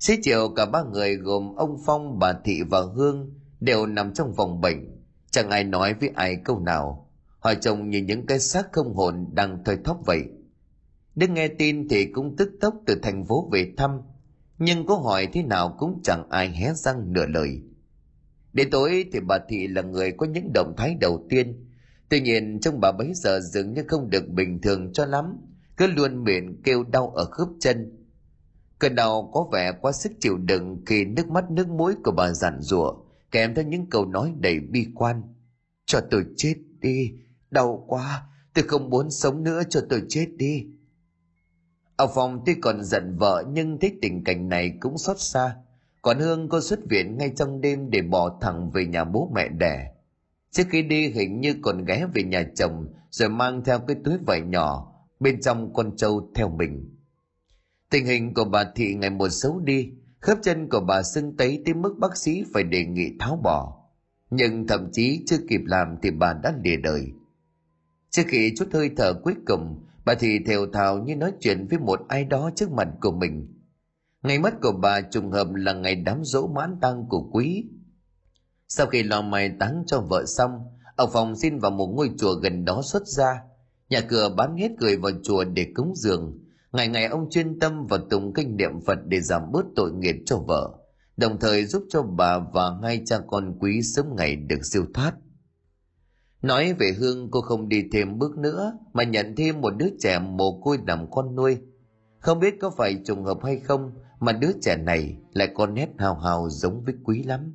Xế chiều cả ba người gồm ông Phong, bà Thị và Hương đều nằm trong vòng bệnh. Chẳng ai nói với ai câu nào. Họ trông như những cái xác không hồn đang thoi thóp vậy. Đức nghe tin thì cũng tức tốc từ thành phố về thăm nhưng có hỏi thế nào cũng chẳng ai hé răng nửa lời đến tối thì bà thị là người có những động thái đầu tiên tuy nhiên trong bà bấy giờ dường như không được bình thường cho lắm cứ luôn miệng kêu đau ở khớp chân cơn đau có vẻ quá sức chịu đựng khi nước mắt nước mũi của bà giản rủa kèm theo những câu nói đầy bi quan cho tôi chết đi đau quá tôi không muốn sống nữa cho tôi chết đi Ông Phong tuy còn giận vợ nhưng thấy tình cảnh này cũng xót xa. còn Hương cô xuất viện ngay trong đêm để bỏ thẳng về nhà bố mẹ đẻ. Trước khi đi hình như còn ghé về nhà chồng rồi mang theo cái túi vải nhỏ, bên trong con trâu theo mình. Tình hình của bà Thị ngày một xấu đi, khớp chân của bà sưng tấy tới mức bác sĩ phải đề nghị tháo bỏ. Nhưng thậm chí chưa kịp làm thì bà đã lìa đời. Trước khi chút hơi thở cuối cùng, bà Thị thều thào như nói chuyện với một ai đó trước mặt của mình. Ngày mất của bà trùng hợp là ngày đám dỗ mãn tang của quý. Sau khi lo mai táng cho vợ xong, ông Phong xin vào một ngôi chùa gần đó xuất ra. Nhà cửa bán hết người vào chùa để cúng dường. Ngày ngày ông chuyên tâm và tụng kinh niệm Phật để giảm bớt tội nghiệp cho vợ, đồng thời giúp cho bà và hai cha con quý sớm ngày được siêu thoát. Nói về Hương cô không đi thêm bước nữa mà nhận thêm một đứa trẻ mồ côi làm con nuôi. Không biết có phải trùng hợp hay không mà đứa trẻ này lại con nét hào hào giống với quý lắm.